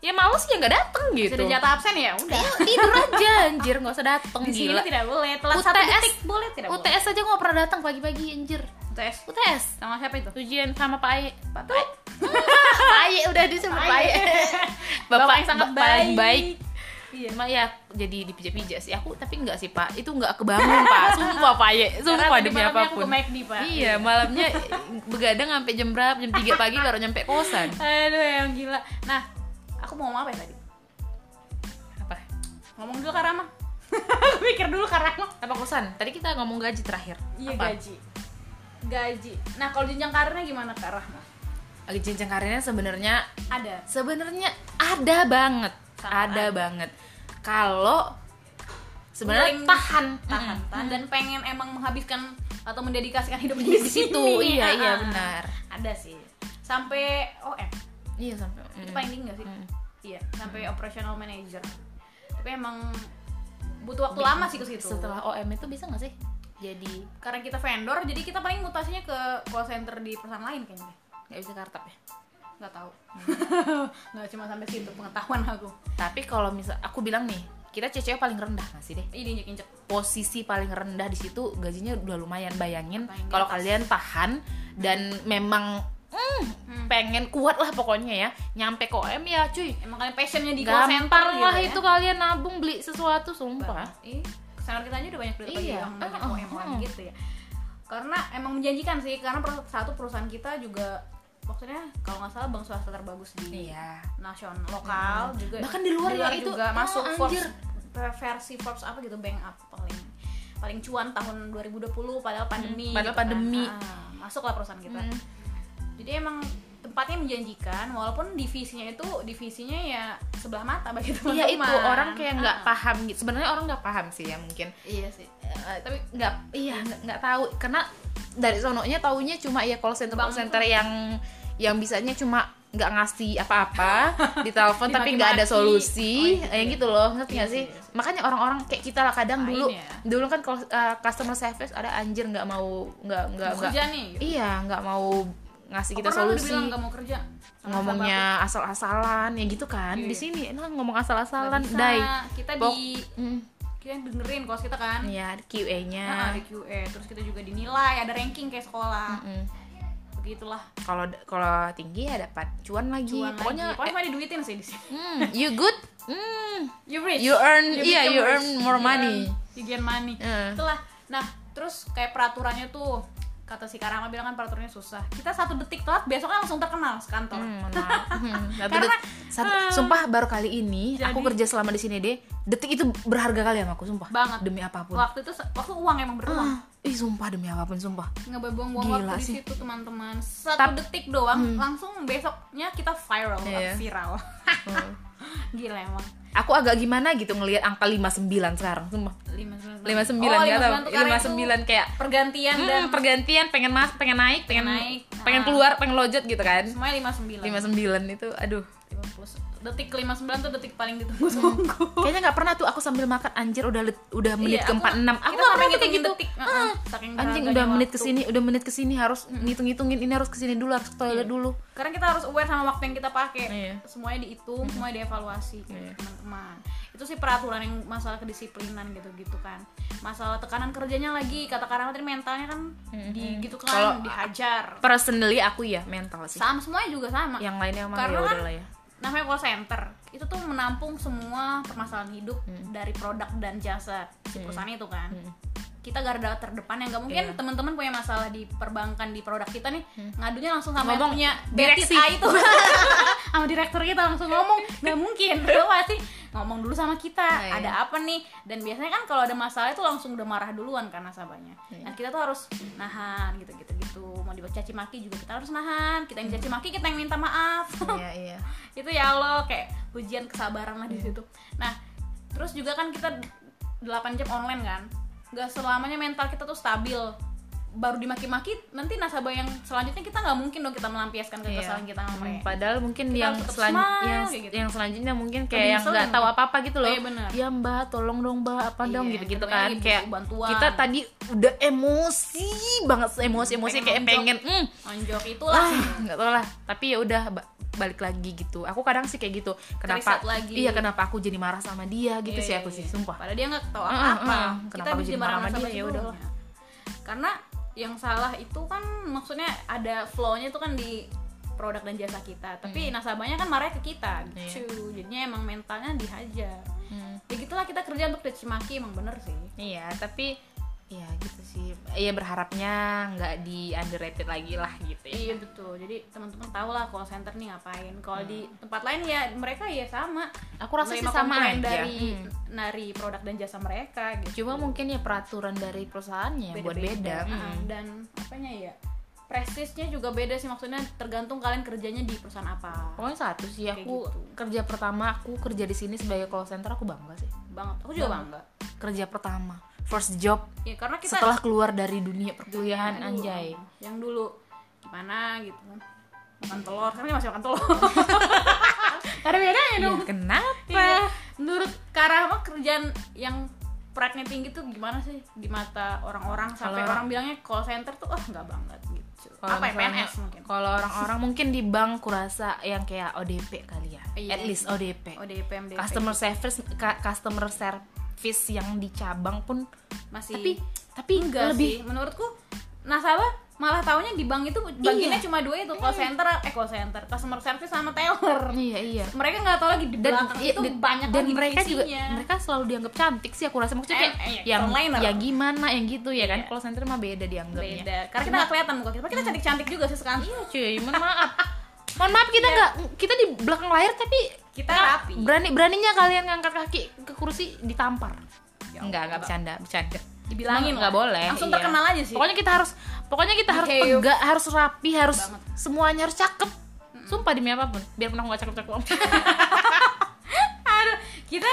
ya males ya nggak dateng gitu. sudah jatah absen ya? Udah. Tidur aja anjir nggak usah dateng di sini gila. tidak boleh telat satu UTS detik boleh tidak boleh? UTS aja nggak pernah datang pagi-pagi anjir. UTS UTS sama siapa itu? Ujian sama Pak Aye Pak Aye (laughs) Pak Aye udah disebut Pak Aye (laughs) Bapak yang sangat paling baik. baik. Iya. Emang ya jadi dipijak-pijak sih. Aku tapi enggak sih pak. Itu enggak kebangun pak. (laughs) Sumpah pak Karena sumpah demi malamnya aku apa pun. Ke McD, Pak. iya malamnya begadang sampai jam berapa? Jam 3 pagi baru nyampe kosan. Aduh yang gila. Nah aku mau ngomong apa ya tadi? Apa? Ngomong dulu Karama (laughs) mikir dulu Karama apa kosan? Tadi kita ngomong gaji terakhir. Iya apa? gaji. Gaji. Nah kalau jenjang karirnya gimana Kak Rahma lagi jenjang karirnya sebenarnya ada. Sebenarnya ada banget. Sangat ada ada. banget. Kalau sebenarnya tahan. tahan Mm. tahan. dan pengen emang menghabiskan atau mendedikasikan hidupnya di situ. iya Ah, iya ah. benar. Ada sih. Sampai OM iya sampai itu mm. paling tinggi gak sih? Mm. iya sampai operational manager. Tapi emang butuh waktu lama sih ke situ. setelah OM itu bisa nggak sih? Jadi karena kita vendor jadi kita paling mutasinya ke call center di perusahaan lain kayaknya. Deh. nggak bisa kartap ya? Nggak tahu. (laughs) Nggak cuma sampai situ pengetahuan aku. Tapi kalau misal aku bilang nih kita cewek paling rendah nggak sih deh? Ini injek injek. Posisi paling rendah di situ gajinya udah lumayan bayangin. Di kalau kalian tahan dan memang mm, Hmm. pengen kuat lah pokoknya ya nyampe ke OM ya cuy emang kalian passionnya di call center gitu lah ya. itu kalian nabung beli sesuatu sumpah Ih, senior kita aja udah banyak beli Iya. yang banyak Ah, OM ah, OM gitu ya karena emang menjanjikan sih karena satu perusahaan kita juga maksudnya kalau nggak salah bank swasta terbagus di iya nasional lokal juga Bahkan di luar ya itu, juga ah, masuk anjir. Forbes versi Forbes apa gitu bank up paling paling cuan tahun 2020 padahal pandemi padahal gitu kan. pandemi. Ah, masuk lah perusahaan kita Hmm. Jadi emang tempatnya menjanjikan walaupun divisinya itu divisinya ya sebelah mata bagi teman-teman iya itu orang kayak nggak Ah. paham gitu sebenarnya orang nggak paham sih ya mungkin iya sih Eh, tapi nggak iya nggak tahu karena dari sononya taunya cuma ya call center call center yang yang bisanya cuma nggak ngasih apa-apa di telepon (laughs) tapi nggak ada solusi Oh, iya gitu yang ya. gitu loh ngerti Iya nggak sih sih, iya sih. makanya orang-orang kayak kita lah kadang Lain dulu ya. dulu kan kalau uh, customer service ada anjir nggak mau nggak nggak nggak gitu. iya nggak mau ngasih kita Oh, lu solusi. dibilang nggak mau kerja? Sama ngomongnya asal-asalan ya gitu kan. Iya. di sini nah ngomong asal-asalan dai. kita Pok- di Mm, kita dengerin kalau kita kan. Ya QA-nya Nah, ada QA terus kita juga dinilai ada ranking kayak sekolah. Mm. begitulah. Kalau kalau tinggi ya dapat cuan lagi. Cuan pokoknya lagi pokoknya cuma diduitin sih di sini. hmm, you good? Hmm, you rich. You earn- iya, become you rich. earn more You money. earn- you get money. Eh. itulah. Nah terus kayak peraturannya tuh kata si Karama bilang kan peraturannya susah kita satu detik telat besoknya langsung terkenal sekantor hmm. (laughs) Hmm, satu Karena- satu- sumpah baru kali ini aku Jadi- kerja selama di sini deh detik itu berharga kali sama aku sumpah Banget. demi apa pun waktu itu waktu uang emang beruang Ah, ih sumpah demi apa pun sumpah ngebuang-buang Gila waktu di sih. situ teman-teman satu Tap- detik doang langsung besoknya kita viral Iya. viral Hmm. (laughs) gila emang. Aku agak gimana gitu ngelihat angka 59 sekarang lima sembilan. 59 oh, tahu. 59 tuh karena 59 itu kayak pergantian hmm, dan pergantian pengen mas pengen naik pengen naik. pengen Ah. keluar pengen lojot gitu kan. Semuanya lima sembilan. 59 itu aduh. 50. Detik lima sembilan tuh detik paling ditunggu-tunggu kayaknya nggak pernah tuh aku sambil makan anjir udah udah menit Iya, ke aku- 46 aku kita nggak sampai pernah gitu. detik, saking anjing udah menit waktu. ke sini udah menit ke sini harus ngitung ngitungin ini harus ke sini dulu harus ke toilet Iya. dulu. Karena kita harus aware sama waktu yang kita pakai. Iya. semuanya dihitung semuanya dievaluasi Iya. teman-teman. Itu sih peraturan yang masalah kedisiplinan gitu-gitu kan. Masalah tekanan kerjanya lagi kata Karama tadi mentalnya kan di gitu kan Kalau- dihajar. personally aku ya mental sih. Sama semuanya juga sama. Yang lainnya mah Karena ya kan- udahlah ya namanya call center itu tuh menampung semua permasalahan hidup Hmm. dari produk dan jasa si perusahaan itu kan Hmm. kita garda terdepan yang nggak mungkin Iya. teman-teman punya masalah di perbankan di produk kita nih ngadunya langsung sama Hmm. Ngomong yang punya direksi. direksi A itu (laughs) (laughs) sama direktur kita langsung ngomong nggak mungkin (laughs) lo pasti ngomong dulu sama kita Iya. ada apa nih? Dan biasanya kan kalau ada masalah itu langsung udah marah duluan kan nasabahnya Iya. dan kita tuh harus nahan gitu gitu. Gitu mau dicaci maki juga kita harus nahan. Kita yang dicaci maki kita yang minta maaf. Iya iya. (laughs) Itu ya Allah kayak ujian kesabaran lah di situ. Nah terus juga kan kita 8 jam online kan. Nggak selamanya mental kita tuh stabil baru dimaki-maki nanti nasabah yang selanjutnya kita nggak mungkin dong kita melampiaskan Iya. kekesalan kita sama Hmm, mereka padahal mungkin Kita yang harus tetap selan smile, yang, kayak gitu. yang selanjutnya mungkin Lebih kayak yang nggak tahu apa apa gitu loh Iya, benar. ya mbak tolong dong mbak apa dong Iya, gitu gitu kita kan lagi kayak bantuan. kita tadi udah emosi banget emosi emosi Pengen kayak pengen hmm, onjok itulah ah nggak tau lah tapi ya udah ba- balik lagi gitu aku kadang sih kayak gitu kenapa lagi. iya kenapa aku jadi marah sama dia gitu Iya, sih iya, aku sih iya. sumpah Padahal dia nggak tahu Mm, apa-apa. mm, mm. Kita Kenapa bisa jadi marah sama sama dia, ya udah. Karena yang salah itu kan maksudnya ada flow-nya itu kan di produk dan jasa kita. Tapi nasabahnya kan marah ke kita. Iya. gitu. Jadinya emang mentalnya dihajar. Hmm. Ya gitulah kita kerja untuk dicaci maki emang bener sih. Iya, tapi ya gitu sih. Iya berharapnya nggak di underrated lagi lah gitu ya. Iya betul. Jadi teman-teman tahu lah call center nih ngapain. Kalau di tempat lain ya mereka ya sama. Aku rasa sih sama aja. dari Hmm. dari produk dan jasa mereka gitu. Cuma mungkin ya peraturan dari perusahaannya yang buat beda. Hmm. dan apanya ya prestisnya juga beda sih maksudnya tergantung kalian kerjanya di perusahaan apa Pokoknya satu sih Kayak aku gitu. kerja pertama aku kerja di sini sebagai call center aku bangga sih. banget aku juga bangga Kerja pertama, first job ya karena kita setelah keluar dari dunia perkuliahan Aduh, anjay. yang dulu gimana gitu kan makan telur kan masih makan telur (laughs) ada bedanya Ya, dong kenapa? Iya. menurut Kara mah kerjaan yang pride-nya tinggi tuh gimana sih di mata orang-orang sampai Kalau- orang bilangnya call center tuh oh nggak banget gitu Kalau apa ya misalnya- PNS mungkin Kalau orang-orang mungkin di bank kurasa yang kayak ODP kali ya. Iya. At least ODP. ODP MDP Customer service customer service yang di cabang pun masih tapi tapi enggak lebih sih. Menurutku nasabah malah taunya di bank itu bagiannya cuma dua itu call center eh call center customer service sama teller. Iya iya. Mereka nggak tahu lagi di dan belakang iya, itu dan- banyak dan lagi mereka juga divisinya. mereka selalu dianggap cantik sih aku rasa. Maksudnya Eh, kayak eh, iya, yang frontliner. ya gimana yang gitu ya kan. Iya. call center mah beda dianggapnya. Beda. Karena kita nggak kelihatan muka kita. Kita cantik cantik juga sih sekarang. Iya cuy. Mohon maaf. Mohon maaf kita nggak kita di belakang layar tapi Kita rapi. berani beraninya kalian ngangkat kaki ke kursi ditampar. Ya enggak enggak bercanda bercanda. Dibilangin nggak boleh. Langsung iya. terkenal aja sih. pokoknya kita harus pokoknya kita harus tegak harus rapi harus Banget. semuanya harus cakep. Sumpah demi apa pun biarpun aku gak cakep cakep (laughs) aduh kita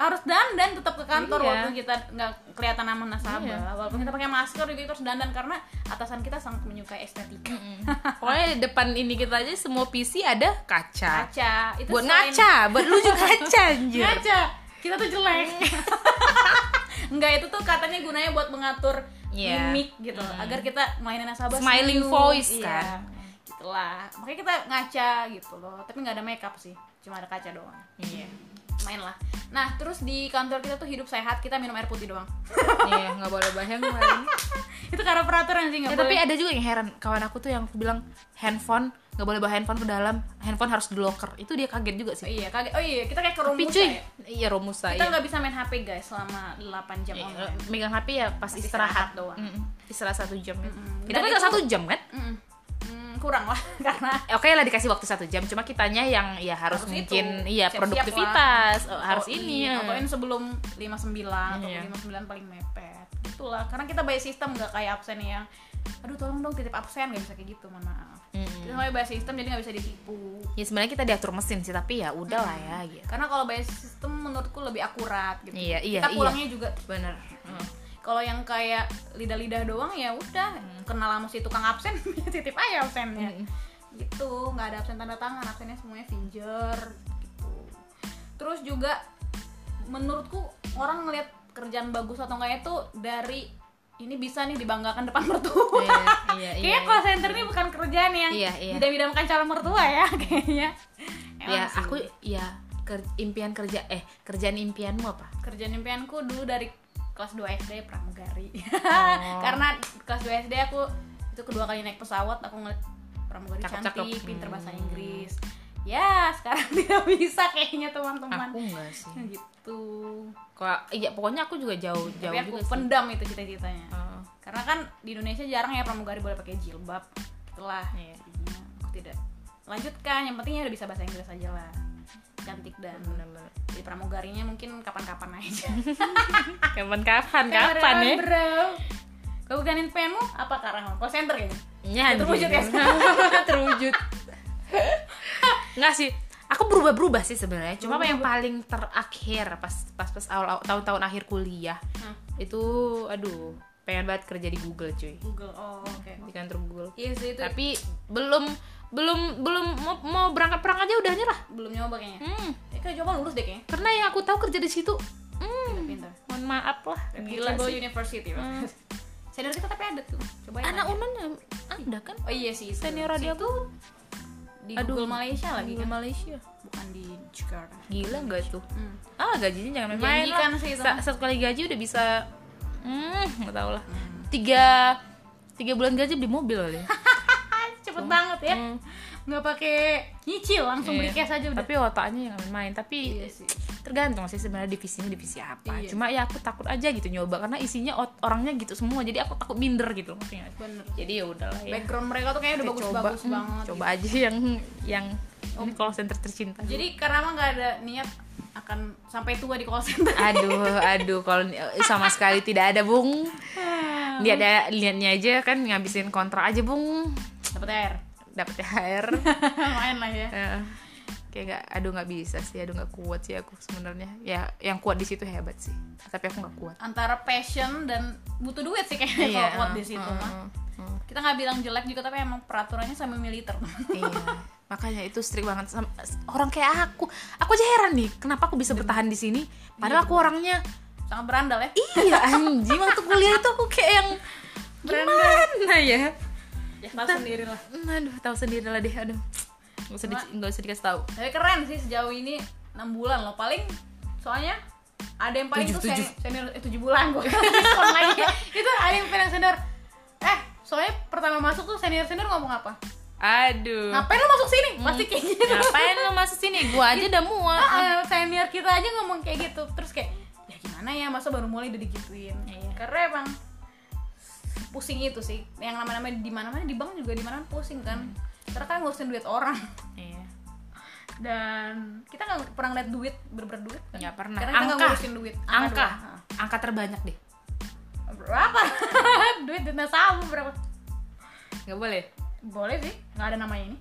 harus dandan tetap ke kantor Iya. walaupun kita nggak kelihatan sama nasabah. Iya. walaupun kita pakai masker juga kita harus dandan karena atasan kita sangat menyukai estetika. (laughs) Pokoknya di depan ini kita aja semua PC ada kaca. Kaca. Itu buat selain- ngaca. Buat lu juga ngaca anjir. Ngaca. Kita tuh jelek. (laughs) Enggak itu tuh katanya gunanya buat mengatur Iya. mimik gitu. Agar kita melayani nasabah Smiling voice, Iya. kan. gitulah. Makanya kita ngaca gitu loh. Tapi nggak ada makeup sih. Cuma ada kaca doang. Iya main lah. Nah terus di kantor kita tuh hidup sehat kita minum air putih doang. Iya nggak boleh bayang lain (laughs) itu karena peraturan sih nggak ya, tapi boleh. ada juga yang heran kawan aku tuh yang bilang handphone nggak boleh bawa handphone ke dalam handphone harus di locker. Itu dia kaget juga oh sih. Iya kaget. Oh iya kita kayak ke tapi Romusa cuy ya? iya romusa kita iya. nggak bisa main HP guys selama 8 jam Iya, online. megang HP ya pas istirahat. istirahat doang. Mm-mm. istirahat satu jam. Ya. Mm-mm. kita kan satu jam kan? Mm-mm. Mm, kurang lah (laughs) karena Eh, oke lah dikasih waktu satu jam. Cuma kitanya yang ya harus, Harus mungkin itu. iya Siap-siap produktivitas. oh, harus Fotoin, ini ya fotoin sebelum 59 atau Iya. 59 paling mepet. Itulah karena kita by system nggak kayak absen yang aduh tolong dong titip absen nggak bisa kayak gitu mohon maaf. Mm-mm. kita namanya by system jadi nggak bisa ditipu. Ya sebenarnya kita diatur mesin sih tapi ya udah lah ya gitu. Karena kalau by system menurutku lebih akurat gitu. Iya, iya, kita iya. pulangnya juga bener. Mm. Kalau yang kayak lidah-lidah doang ya udah kenal sama si tukang absen (laughs) ya titip aja absennya Mm. gitu nggak ada absen tanda tangan absennya semuanya finger gitu terus juga menurutku orang ngelihat kerjaan bagus atau enggak itu dari ini bisa nih dibanggakan depan mertua Iya, iya, (laughs) iya, kayaknya call center ini bukan kerjaan yang Iya, iya. bidam-bidamkan calon mertua ya (laughs) kayaknya Emang ya sih. aku ya ker- impian kerja eh kerjaan impianmu apa kerjaan impianku dulu dari kelas 2 SD pramugari. Oh. (laughs) karena kelas 2 SD aku itu kedua kali naik pesawat aku ngeliat pramugari Cakep-cakep. cantik pinter bahasa Hmm. Inggris. Ya sekarang (laughs) tidak bisa kayaknya teman-teman. Aku enggak sih. (laughs) Gitu. Kok iya pokoknya aku juga jauh jauh tapi aku juga sih. pendam itu cita-citanya. Oh, karena kan di Indonesia jarang ya pramugari boleh pakai jilbab. Itulah jadinya. Aku tidak lanjutkan yang pentingnya udah bisa bahasa Inggris aja lah cantik dan bener-bener. di pramugarinya mungkin kapan-kapan aja. (laughs) Kapan-kapan kapan ya? bro. Kau bukanin penmu apa kak Rahman? call center kayaknya? Ya, terwujud (laughs) ya? Terwujud. Nggak sih aku berubah-berubah sih sebenarnya. Cuma apa yang paling terakhir pas pas pas awal tahun-tahun akhir kuliah Hah. itu aduh pengen banget kerja di Google cuy. Google oh oke. Di kantor Google. Iya sih itu tapi belum belum belum mau, mau berangkat perang aja udah nyerah. Belum nyoba kayaknya. Hmm, ya kayak coba lulus deh kayaknya. Karena yang aku tahu kerja di situ hmm, pintar mohon maaf lah. Gila sih. University Hmm. senior kita tapi ada tuh. Coba anak unan ada kan? Oh iya sih senior radio Situ di Google Malaysia lagi Google kan? Malaysia. Bukan di Jakarta. Gila nggak tuh? Hmm. ah gajinya jangan main-main lah. sih. Sa- satu kali gaji udah bisa hmm nggak tahu lah. Tiga tiga bulan gaji beli mobil kali (laughs) cepet banget ya. Hmm. nggak pakai nyicil langsung beli Iya. cash aja udah. Tapi otaknya jangan main tapi Iya sih. tergantung sih sebenarnya divisinya divisi apa. Iya. cuma ya aku takut aja gitu nyoba karena isinya ot- orangnya gitu semua. Jadi aku takut minder gitu bener. Jadi ya udahlah ya. Background mereka tuh kayaknya udah bagus-bagus Hmm, banget coba aja yang yang ini call center tercinta. Jadi karena emang nggak ada niat akan sampai tua di call center. Aduh aduh kalau eh, sama sekali tidak ada bung. Lihat ya lihatnya aja kan ngabisin kontrak aja bung dapat air? Dapat THR (laughs) main lah ya. Kayak gak aduh nggak bisa sih aduh nggak kuat sih aku sebenarnya. Ya yang kuat di situ hebat sih tapi aku nggak kuat. Antara passion dan butuh duit sih kayaknya Iya, kalau kuat di situ eh, mah. eh. kita nggak bilang jelek juga tapi emang peraturannya sama militer. Iya makanya itu strict banget. Sama orang kayak aku aku aja heran nih kenapa aku bisa bertahan di sini? Padahal aku orangnya sangat berandal ya. Iya anjing. Waktu kuliah itu aku kayak yang gimana ya ya tahu sendiri lah aduh tahu sendiri lah deh aduh. Nggak usah di- nggak usah dikasih tahu. Tapi keren sih sejauh ini 6 bulan loh. Paling soalnya ada yang paling Tujuh, tuh tujuh. senior, senior eh, 7 bulan gue (laughs) lagi. Itu ada yang paling senior. Eh soalnya pertama masuk tuh senior senior ngomong apa? Aduh. Ngapain lo masuk sini? Pasti kayak gitu. Ngapain lo masuk sini? Gua aja udah muat Ah, senior kita aja ngomong kayak gitu. Terus kayak ya gimana ya masa baru mulai udah digituin? Iya. karena emang pusing itu sih. Yang nama-nama di mana-mana di bank juga di mana pusing kan. Karena kan ngurusin duit orang. Iya. Dan kita nggak pernah ngeliat duit berber duit kan? nggak pernah. Karena kita nggak angka. ngurusin duit. Angka doang. angka terbanyak deh. Berapa? (laughs) Duit dana sabu berapa? Nggak boleh. Boleh sih. Nggak ada namanya ini.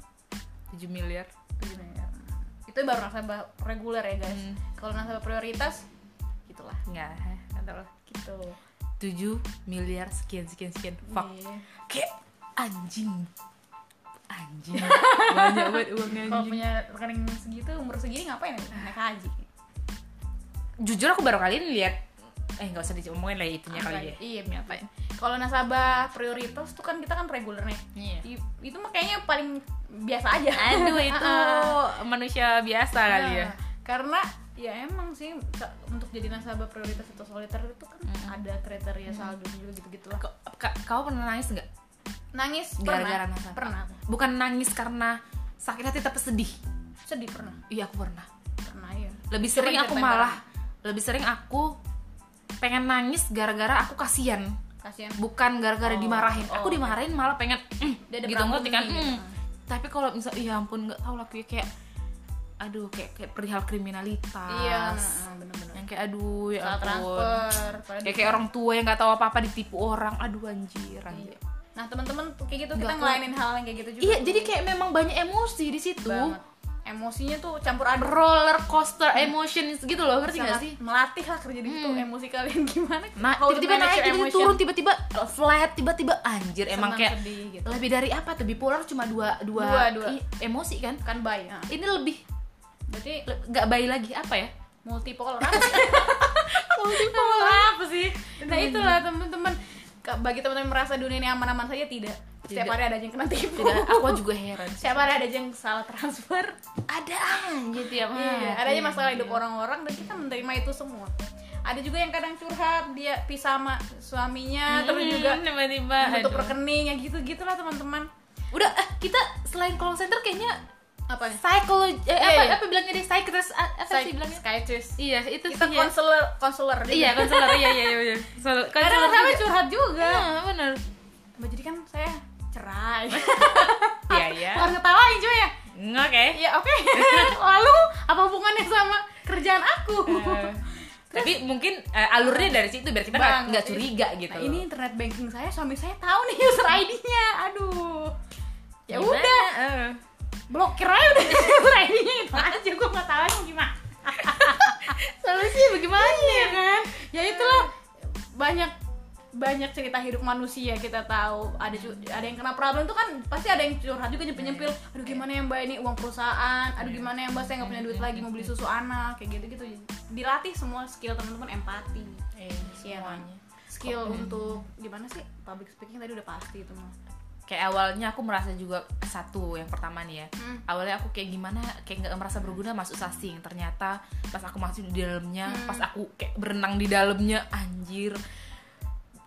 7 miliar. Tujuh miliar. itu baru nasabah reguler ya guys. Hmm. kalau nasabah prioritas gitulah. Nggak nggak tahu lah. Gitu 7 miliar sekian sekian sekian. Fuck. Iya. kayak anjing. Anjing. (laughs) Banyak banget uangnya kalau punya rekening segitu umur segini ngapain ya? Naik haji. Jujur aku baru kali ini lihat eh nggak usah diomongin lah ya itunya kali ya. Iya ngapain? Kalau nasabah prioritas tuh kan kita kan reguler nih Iya. I- itu mah kayaknya paling biasa aja. Aduh itu (laughs) manusia biasa kali ya. Nah, karena ya emang sih untuk jadi nasabah prioritas atau soliter itu kan ada kriteria saldo juga gitu-gitu lah Ka- ka- kau pernah nangis nggak? Nangis Gara-gara pernah nasabah. pernah. Bukan nangis karena sakit hati tapi sedih? Sedih pernah. Iya aku pernah. Pernah ya lebih sering aku diceritain malah lebih sering aku pengen nangis gara-gara aku kasihan. Kasihan. Bukan gara-gara Oh, dimarahin. Oh, aku oke. dimarahin malah pengen "Mm," gitu ngerti kan? gitu. "Mm." tapi kalau misal iya ampun nggak tahu lah kayak aduh kayak kayak perihal kriminalitas iya bener-bener yang kayak aduh ya ampun transfer kayak kayak orang tua yang nggak tahu apa apa ditipu orang aduh anjir anjir nah teman-teman kayak gitu kita Nggak ngelainin hal yang kayak gitu juga iya tuh. jadi kayak memang banyak emosi di situ banget emosinya tuh campur aduk roller coaster emotions gitu loh ngerti nggak sih melatih lah kerja di situ emosi kalian gimana Nah, tiba-tiba naik, tiba-tiba emotion. turun, tiba-tiba flat, tiba-tiba anjir. Emang Senang, kayak sedih, gitu. lebih dari apa tuh bipolar cuma dua dua, Dua, dua. emosi kan? kan baik nah. Ini lebih berarti nggak bayi lagi apa ya? multipolar (laughs) apa sih multipolar apa sih? Nah itulah teman-teman. Bagi teman-teman merasa dunia ini aman-aman saja tidak. Setiap Tidak. hari ada aja yang kena tipu. Tidak, aku juga heran. setiap hari ada aja yang salah transfer. Ada aja tiap iya, ada aja masalah hidup orang-orang dan kita menerima itu semua. Ada juga yang kadang curhat dia pisah sama suaminya terus juga Hmm, tiba-tiba tutup aduh. rekening ya gitu gitulah teman-teman. Udah, eh, kita selain call center kayaknya apa psikologi eh, Iya, apa iya. apa bilangnya deh psychiatrist apa sih bilangnya? psychiatrist Iya, itu kita sih ya. konselor konselor Iya, konselor. Iya, iya, iya. Konselor. karena sampai juga. curhat juga Iya, benar. Mbak, jadi kan saya cerai (laughs) Iya, iya. Bukan ngetawain cuy ya Oke. ya oke (laughs) lalu apa hubungannya sama kerjaan aku (laughs) Eh, tapi mungkin eh, alurnya dari situ biar kita nggak curiga gitu nah, ini internet banking saya suami saya tahu nih user ID-nya aduh ya Gimana? udah Eh. Blokir aja udah (laughs) ready-nya itu aja gue nggak tahu mau gimana. (laughs) Solusi bagaimana Iya. kan? Ya itulah banyak banyak cerita hidup manusia kita tahu. Ada ada yang kena problem itu kan pasti ada yang curhat juga nyempil nyempil aduh gimana yang mbak ini uang perusahaan? Aduh gimana yang mbak saya nggak punya duit lagi mau beli susu anak kayak gitu gitu dilatih semua skill teman-teman empati. Eh, Iya kan? semuanya. Skill untuk gimana sih public speaking tadi udah pasti itu mah kayak awalnya aku merasa juga satu yang pertama nih ya. Hmm. awalnya aku kayak gimana kayak nggak merasa berguna masuk sasing. Ternyata pas aku masuk di dalamnya Hmm. pas aku kayak berenang di dalamnya anjir.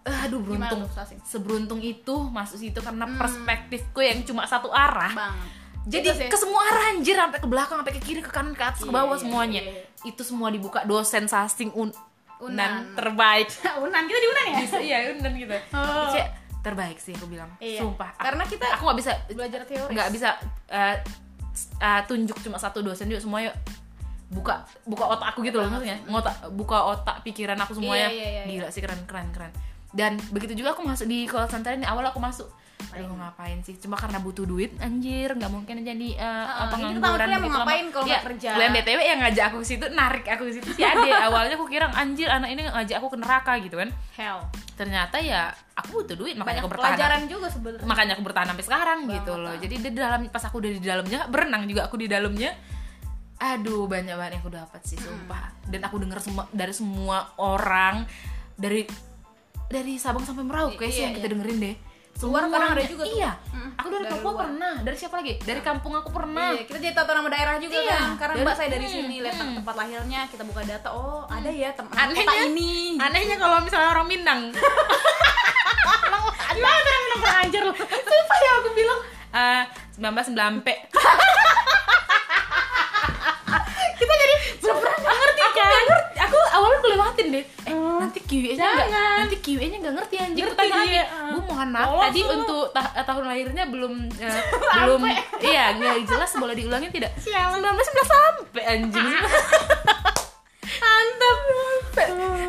Aduh Gimana beruntung. seberuntung itu masuk situ karena perspektifku yang cuma satu arah. Banget. Jadi ke semua arah anjir sampai ke belakang sampai ke kiri ke kanan ke atas ke Iya, bawah iya, semuanya. iya, itu semua dibuka dosen sasing un Unan. unan terbaik. (laughs) Unan kita di unan ya iya unan gitu. Oh. Kayak terbaik sih aku bilang. Iya. sumpah. Karena kita aku nggak bisa belajar teori. nggak bisa eh, s- eh, tunjuk cuma satu dosen juga semuanya buka buka otak aku gitu loh maksudnya. Ngotak buka otak pikiran aku semuanya. Iya, iya, iya, gila sih keren keren keren. Dan begitu juga aku masuk di call center ini awal aku masuk aduh ngapain sih? Cuma karena butuh duit. Anjir nggak mungkin jadi uh, ini pengangguran kali mau ngapain kalau Ya, kerja? kalian btw yang ngajak aku ke situ narik aku ke situ si ade. (laughs) Awalnya aku kira anjir anak ini ngajak aku ke neraka gitu kan. Hell. Ternyata ya aku butuh duit makanya banyak aku bertahan. pelajaran juga sebenarnya. Makanya aku bertahan sampai sekarang gitu Banget, loh jadi di dalam pas aku udah di dalamnya berenang juga aku di dalamnya aduh banyak banget yang aku dapat sih sumpah. Dan aku dengar semua dari semua orang dari dari Sabang sampai Merauke sih Iya, yang kita iya. dengerin deh Luar kadang ada juga tuh. iya Mm, aku dari, dari Papua luar. pernah dari siapa lagi dari kampung aku pernah Iya, kita jadi tahu nama daerah juga Iya, kan. Karena dari- mbak saya dari hmm, sini, lihat hmm. tempat lahirnya, kita buka data. Oh, ada ya teman Anehnya- kota ini. anehnya kalau misalnya orang Minang (laughs) Ada orang minum anjir loh. Sumpah ya aku bilang eh 19 pe (laughs) Kita jadi bener-bener nggak ngerti aku kan. nggak ngerti aku awalnya aku lewatin deh eh nanti QA nya nggak nanti QA nya nggak ngerti anjing. Ngerti pertanyaan dia, bu eh. mohon maaf tadi semua. untuk ta- tahun lahirnya belum eh, (laughs) belum iya nggak jelas boleh diulangin tidak. 19 19 sampai anjing. (laughs) Mantap.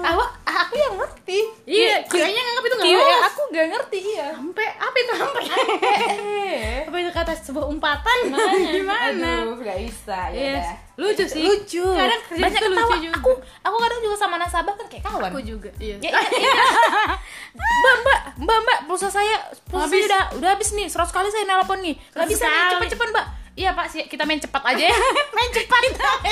awak aku yang ngerti Iya, QA-nya nganggap itu nggak QA lolos. aku nggak ngerti iya Sampai apa itu sampai? eh apa itu kata sebuah umpatan? Gimana? aduh nggak bisa ya Yes. udah. Lucu sih. lucu Kadang banyak itu lucu ketawa juga. aku aku kadang juga sama nasabah kan kayak kawan Aku juga. Iya. Ya, iya, iya. mbak mbak mbak mbak pulsa saya pulsa Habis. saya udah udah habis nih seratus kali saya nelpon nih nggak bisa nih Sekali. cepet cepet mbak iya pak sih kita main cepat aja ya (laughs) main cepat.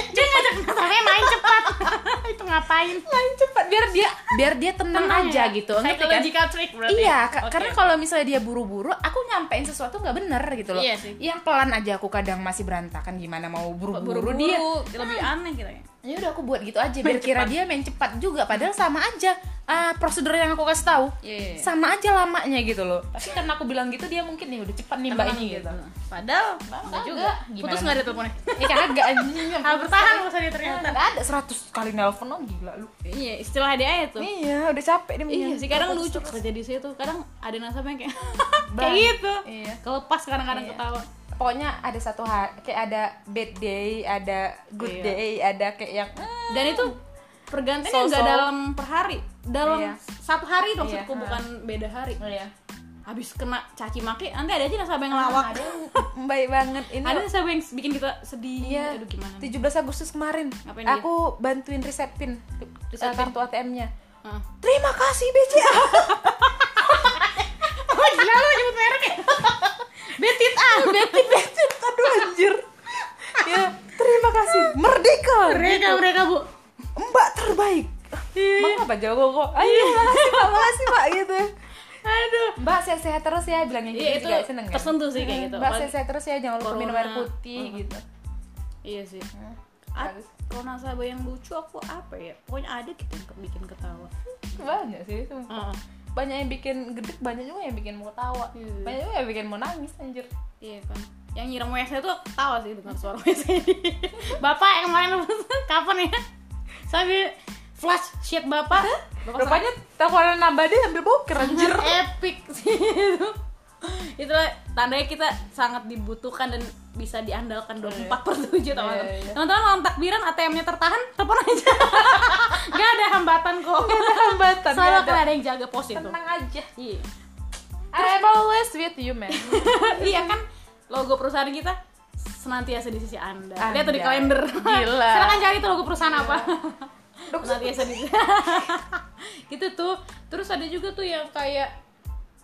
Dia ngajak nasabahnya main cepat. (laughs) itu ngapain? main cepat biar dia biar dia tenang, Tenang aja ya? gitu ngerti kan? Trick berarti. Iya, ka- Oke. karena kalau misalnya dia buru-buru, aku nyampein sesuatu nggak bener gitu loh. Iya sih. Yang pelan aja aku kadang masih berantakan gimana mau buru-buru buru-buru dia. lebih aneh gitu ya. Ya udah aku buat gitu aja biar Main kira cepat. dia main cepat juga padahal sama aja ah, prosedur yang aku kasih tahu. Iya, iya. Sama aja lamanya gitu loh. Tapi karena aku bilang gitu dia mungkin nih udah cepat nih mbak ini gitu. Padahal Enggak, enggak juga. gimana? Putus enggak ada teleponnya? Eh kagak anjing. Ah, bertahan masa dia ternyata. Enggak ada 100 kali nelpon oh gila lu. Iya, istilah dia tuh. Iya, udah capek dia Iya sih, kadang lucu kerja di situ. Kadang ada nasabah yang kayak (laughs) kayak gitu. Iya. Kelepas kadang-kadang Iya. ketawa. Pokoknya ada satu hari kayak ada bad day, ada good Iya. day, ada kayak yang Dan itu pergantiannya So-so. enggak dalam per hari. Dalam Iya. satu hari maksudku Iya. bukan beda hari. Iya. Habis kena caci maki, nanti ada aja nasabah yang ngelawak. Ada yang baik banget ini. Ada nasabah yang bikin kita sedih. Iya. Aduh gimana? 17 Agustus kemarin Ngapain dia? aku bantuin reset pin Reset uh, pin? kartu ATM-nya. Heeh. Terima kasih BCA. (laughs) Oh gila lu nyebut merek ya? Betit ah Betit betit aduh anjir. ya, terima kasih. Merdeka. Mereka gitu. mereka bu Mbak terbaik. Mak apa jago kok? Ayo, makasih Pak, makasih Pak gitu. Aduh Mbak sehat-sehat terus ya bilangnya gitu Iya itu juga seneng kan? tersentuh sih kayak gitu Mbak sehat-sehat terus ya jangan lupa minum air putih Hmm. gitu. Iya sih Ad, bagus. kalau nasabah yang lucu aku apa ya pokoknya ada gitu yang bikin ketawa Banyak sih itu. Heeh. Banyak yang bikin gede, banyak juga yang bikin mau ketawa. Iya. Banyak juga yang bikin mau nangis anjir. iya kan yang nyiram WC tuh ketawa sih dengan suara WC (laughs) bapak yang kemarin kapan ya sambil flash sheet bapak. Bapak Rupanya teleponan nambah dia sambil boker anjir. epic (laughs) sih itu. Itulah tandanya kita sangat dibutuhkan dan bisa diandalkan 24 per 7 teman-teman teman-teman malam takbiran ATM-nya tertahan telepon aja. (laughs) Gak ada hambatan kok. Hambatan, selalu nggak akan ada. ada yang jaga pos itu. Tenang aja. iya. I'm always with you man. (laughs) iya kan? Logo perusahaan kita senantiasa di sisi anda. Lihat tuh di kalender. Gila. (laughs) silakan cari tuh logo perusahaan apa. (laughs) Senantiasa di (laughs) gitu tuh. Terus ada juga tuh yang kayak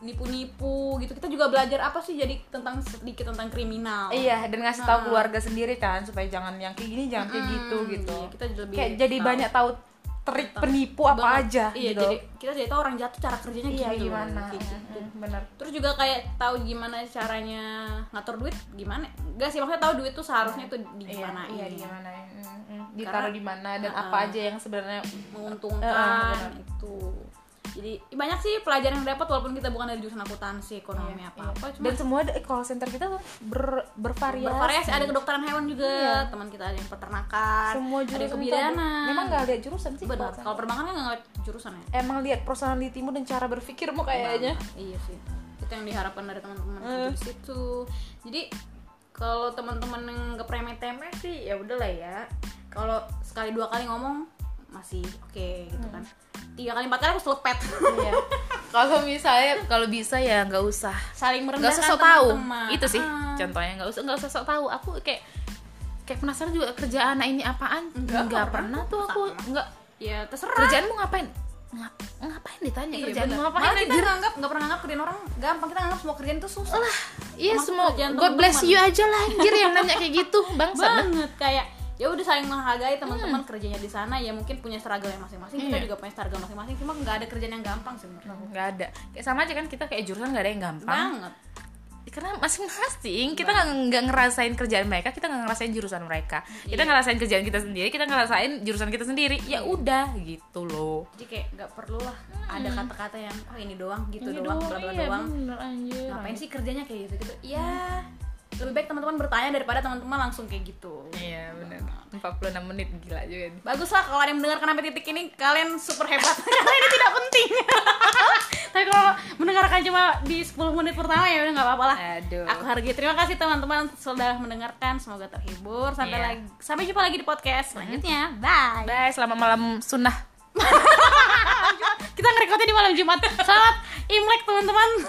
nipu-nipu gitu. Kita juga belajar apa sih jadi tentang sedikit tentang kriminal. Iya, dan ngasih tahu keluarga sendiri kan supaya jangan yang kayak gini, jangan kayak gitu gitu. iya, kita lebih kayak jadi tahu. banyak tahu trik penipu apa Banget. aja iya gitu. jadi kita jadi tahu orang jatuh cara kerjanya iya gitu gimana? gitu. Mm, Bener. terus juga kayak tahu gimana caranya ngatur duit gimana enggak sih maksudnya tahu duit tuh seharusnya tuh di Iya, gimana iya gimana? Mm, mm. Ditaruh di mana dan Uh-uh. apa aja yang sebenarnya menguntungkan benar. itu jadi banyak sih pelajaran yang dapat walaupun kita bukan dari jurusan akuntansi ekonomi Iya, apa apa iya. cuma dan semua call center kita tuh ber, bervariasi. bervariasi ada kedokteran hewan juga Iya. teman kita ada yang peternakan Semua ada yang kebidanan Memang nggak lihat jurusan sih. benar kalau perbankan kan nggak ngeliat jurusan ya Emang lihat personalitimu dan cara berpikirmu kayaknya. Iya sih itu yang diharapkan dari teman-teman kerja di situ jadi kalau teman-teman yang nggak remeh-temeh sih ya udahlah ya kalau sekali dua kali ngomong masih oke gitu kan tiga kali empat kali aku selepet Iya. (laughs) Kalau misalnya kalau bisa ya nggak usah. saling Nggak merendahkan usah sok tahu. Itu sih Ah. contohnya nggak usah nggak usah sok tahu. Aku kayak kayak penasaran juga kerjaan anak ini apaan. Nggak nggak pernah tuh aku Sama. nggak ya terserah kerjaanmu ngapain? Ngap, ngapain ditanya Iya, kerjaanmu bener. ngapain? Malah kita anjir? nganggap nggak pernah nganggap kerjaan orang gampang kita nganggap semua kerjaan itu susah Iya Termasuk semua kerjaan God bless you aja lah anjir yang nanya kayak gitu bangsa banget kayak ya udah saling menghargai teman-teman kerjanya di sana ya mungkin punya struggle yang masing-masing. Kita Iya. juga punya struggle masing-masing cuma nggak ada kerjaan yang gampang sih nggak ada. Kayak sama aja kan kita kayak jurusan nggak ada yang gampang. Banget. Karena masing-masing. Kita nggak ngerasain kerjaan mereka kita nggak ngerasain jurusan mereka. Kita ngerasain kerjaan kita sendiri kita ngerasain jurusan kita sendiri. Ya udah gitu loh. Jadi kayak nggak perlu lah ada kata-kata yang oh ini doang gitu Ini doang bla bla iya, doang. bener, anjir. ngapain sih kerjanya kayak gitu gitu ya lebih baik teman-teman bertanya daripada teman-teman langsung kayak gitu. Iya benar 46 menit gila juga nih. bagus lah kalau ada yang mendengarkan sampai titik ini kalian super hebat. (laughs) Karena ini tidak penting. (laughs) Tapi kalau mendengarkan cuma di 10 menit pertama ya udah nggak apa-apa lah. Aduh. aku hargai. Terima kasih teman-teman sudah mendengarkan. Semoga terhibur. Sampai Iya. lagi sampai jumpa lagi di podcast selanjutnya. Bye. Bye selamat malam sunnah (laughs) kita ngerekodnya di malam Jumat. Selamat Imlek teman-teman. (laughs)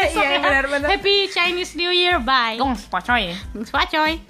Iya, ya. benar-benar. Happy Chinese New Year. Bye. Dong pacoy Selamat coy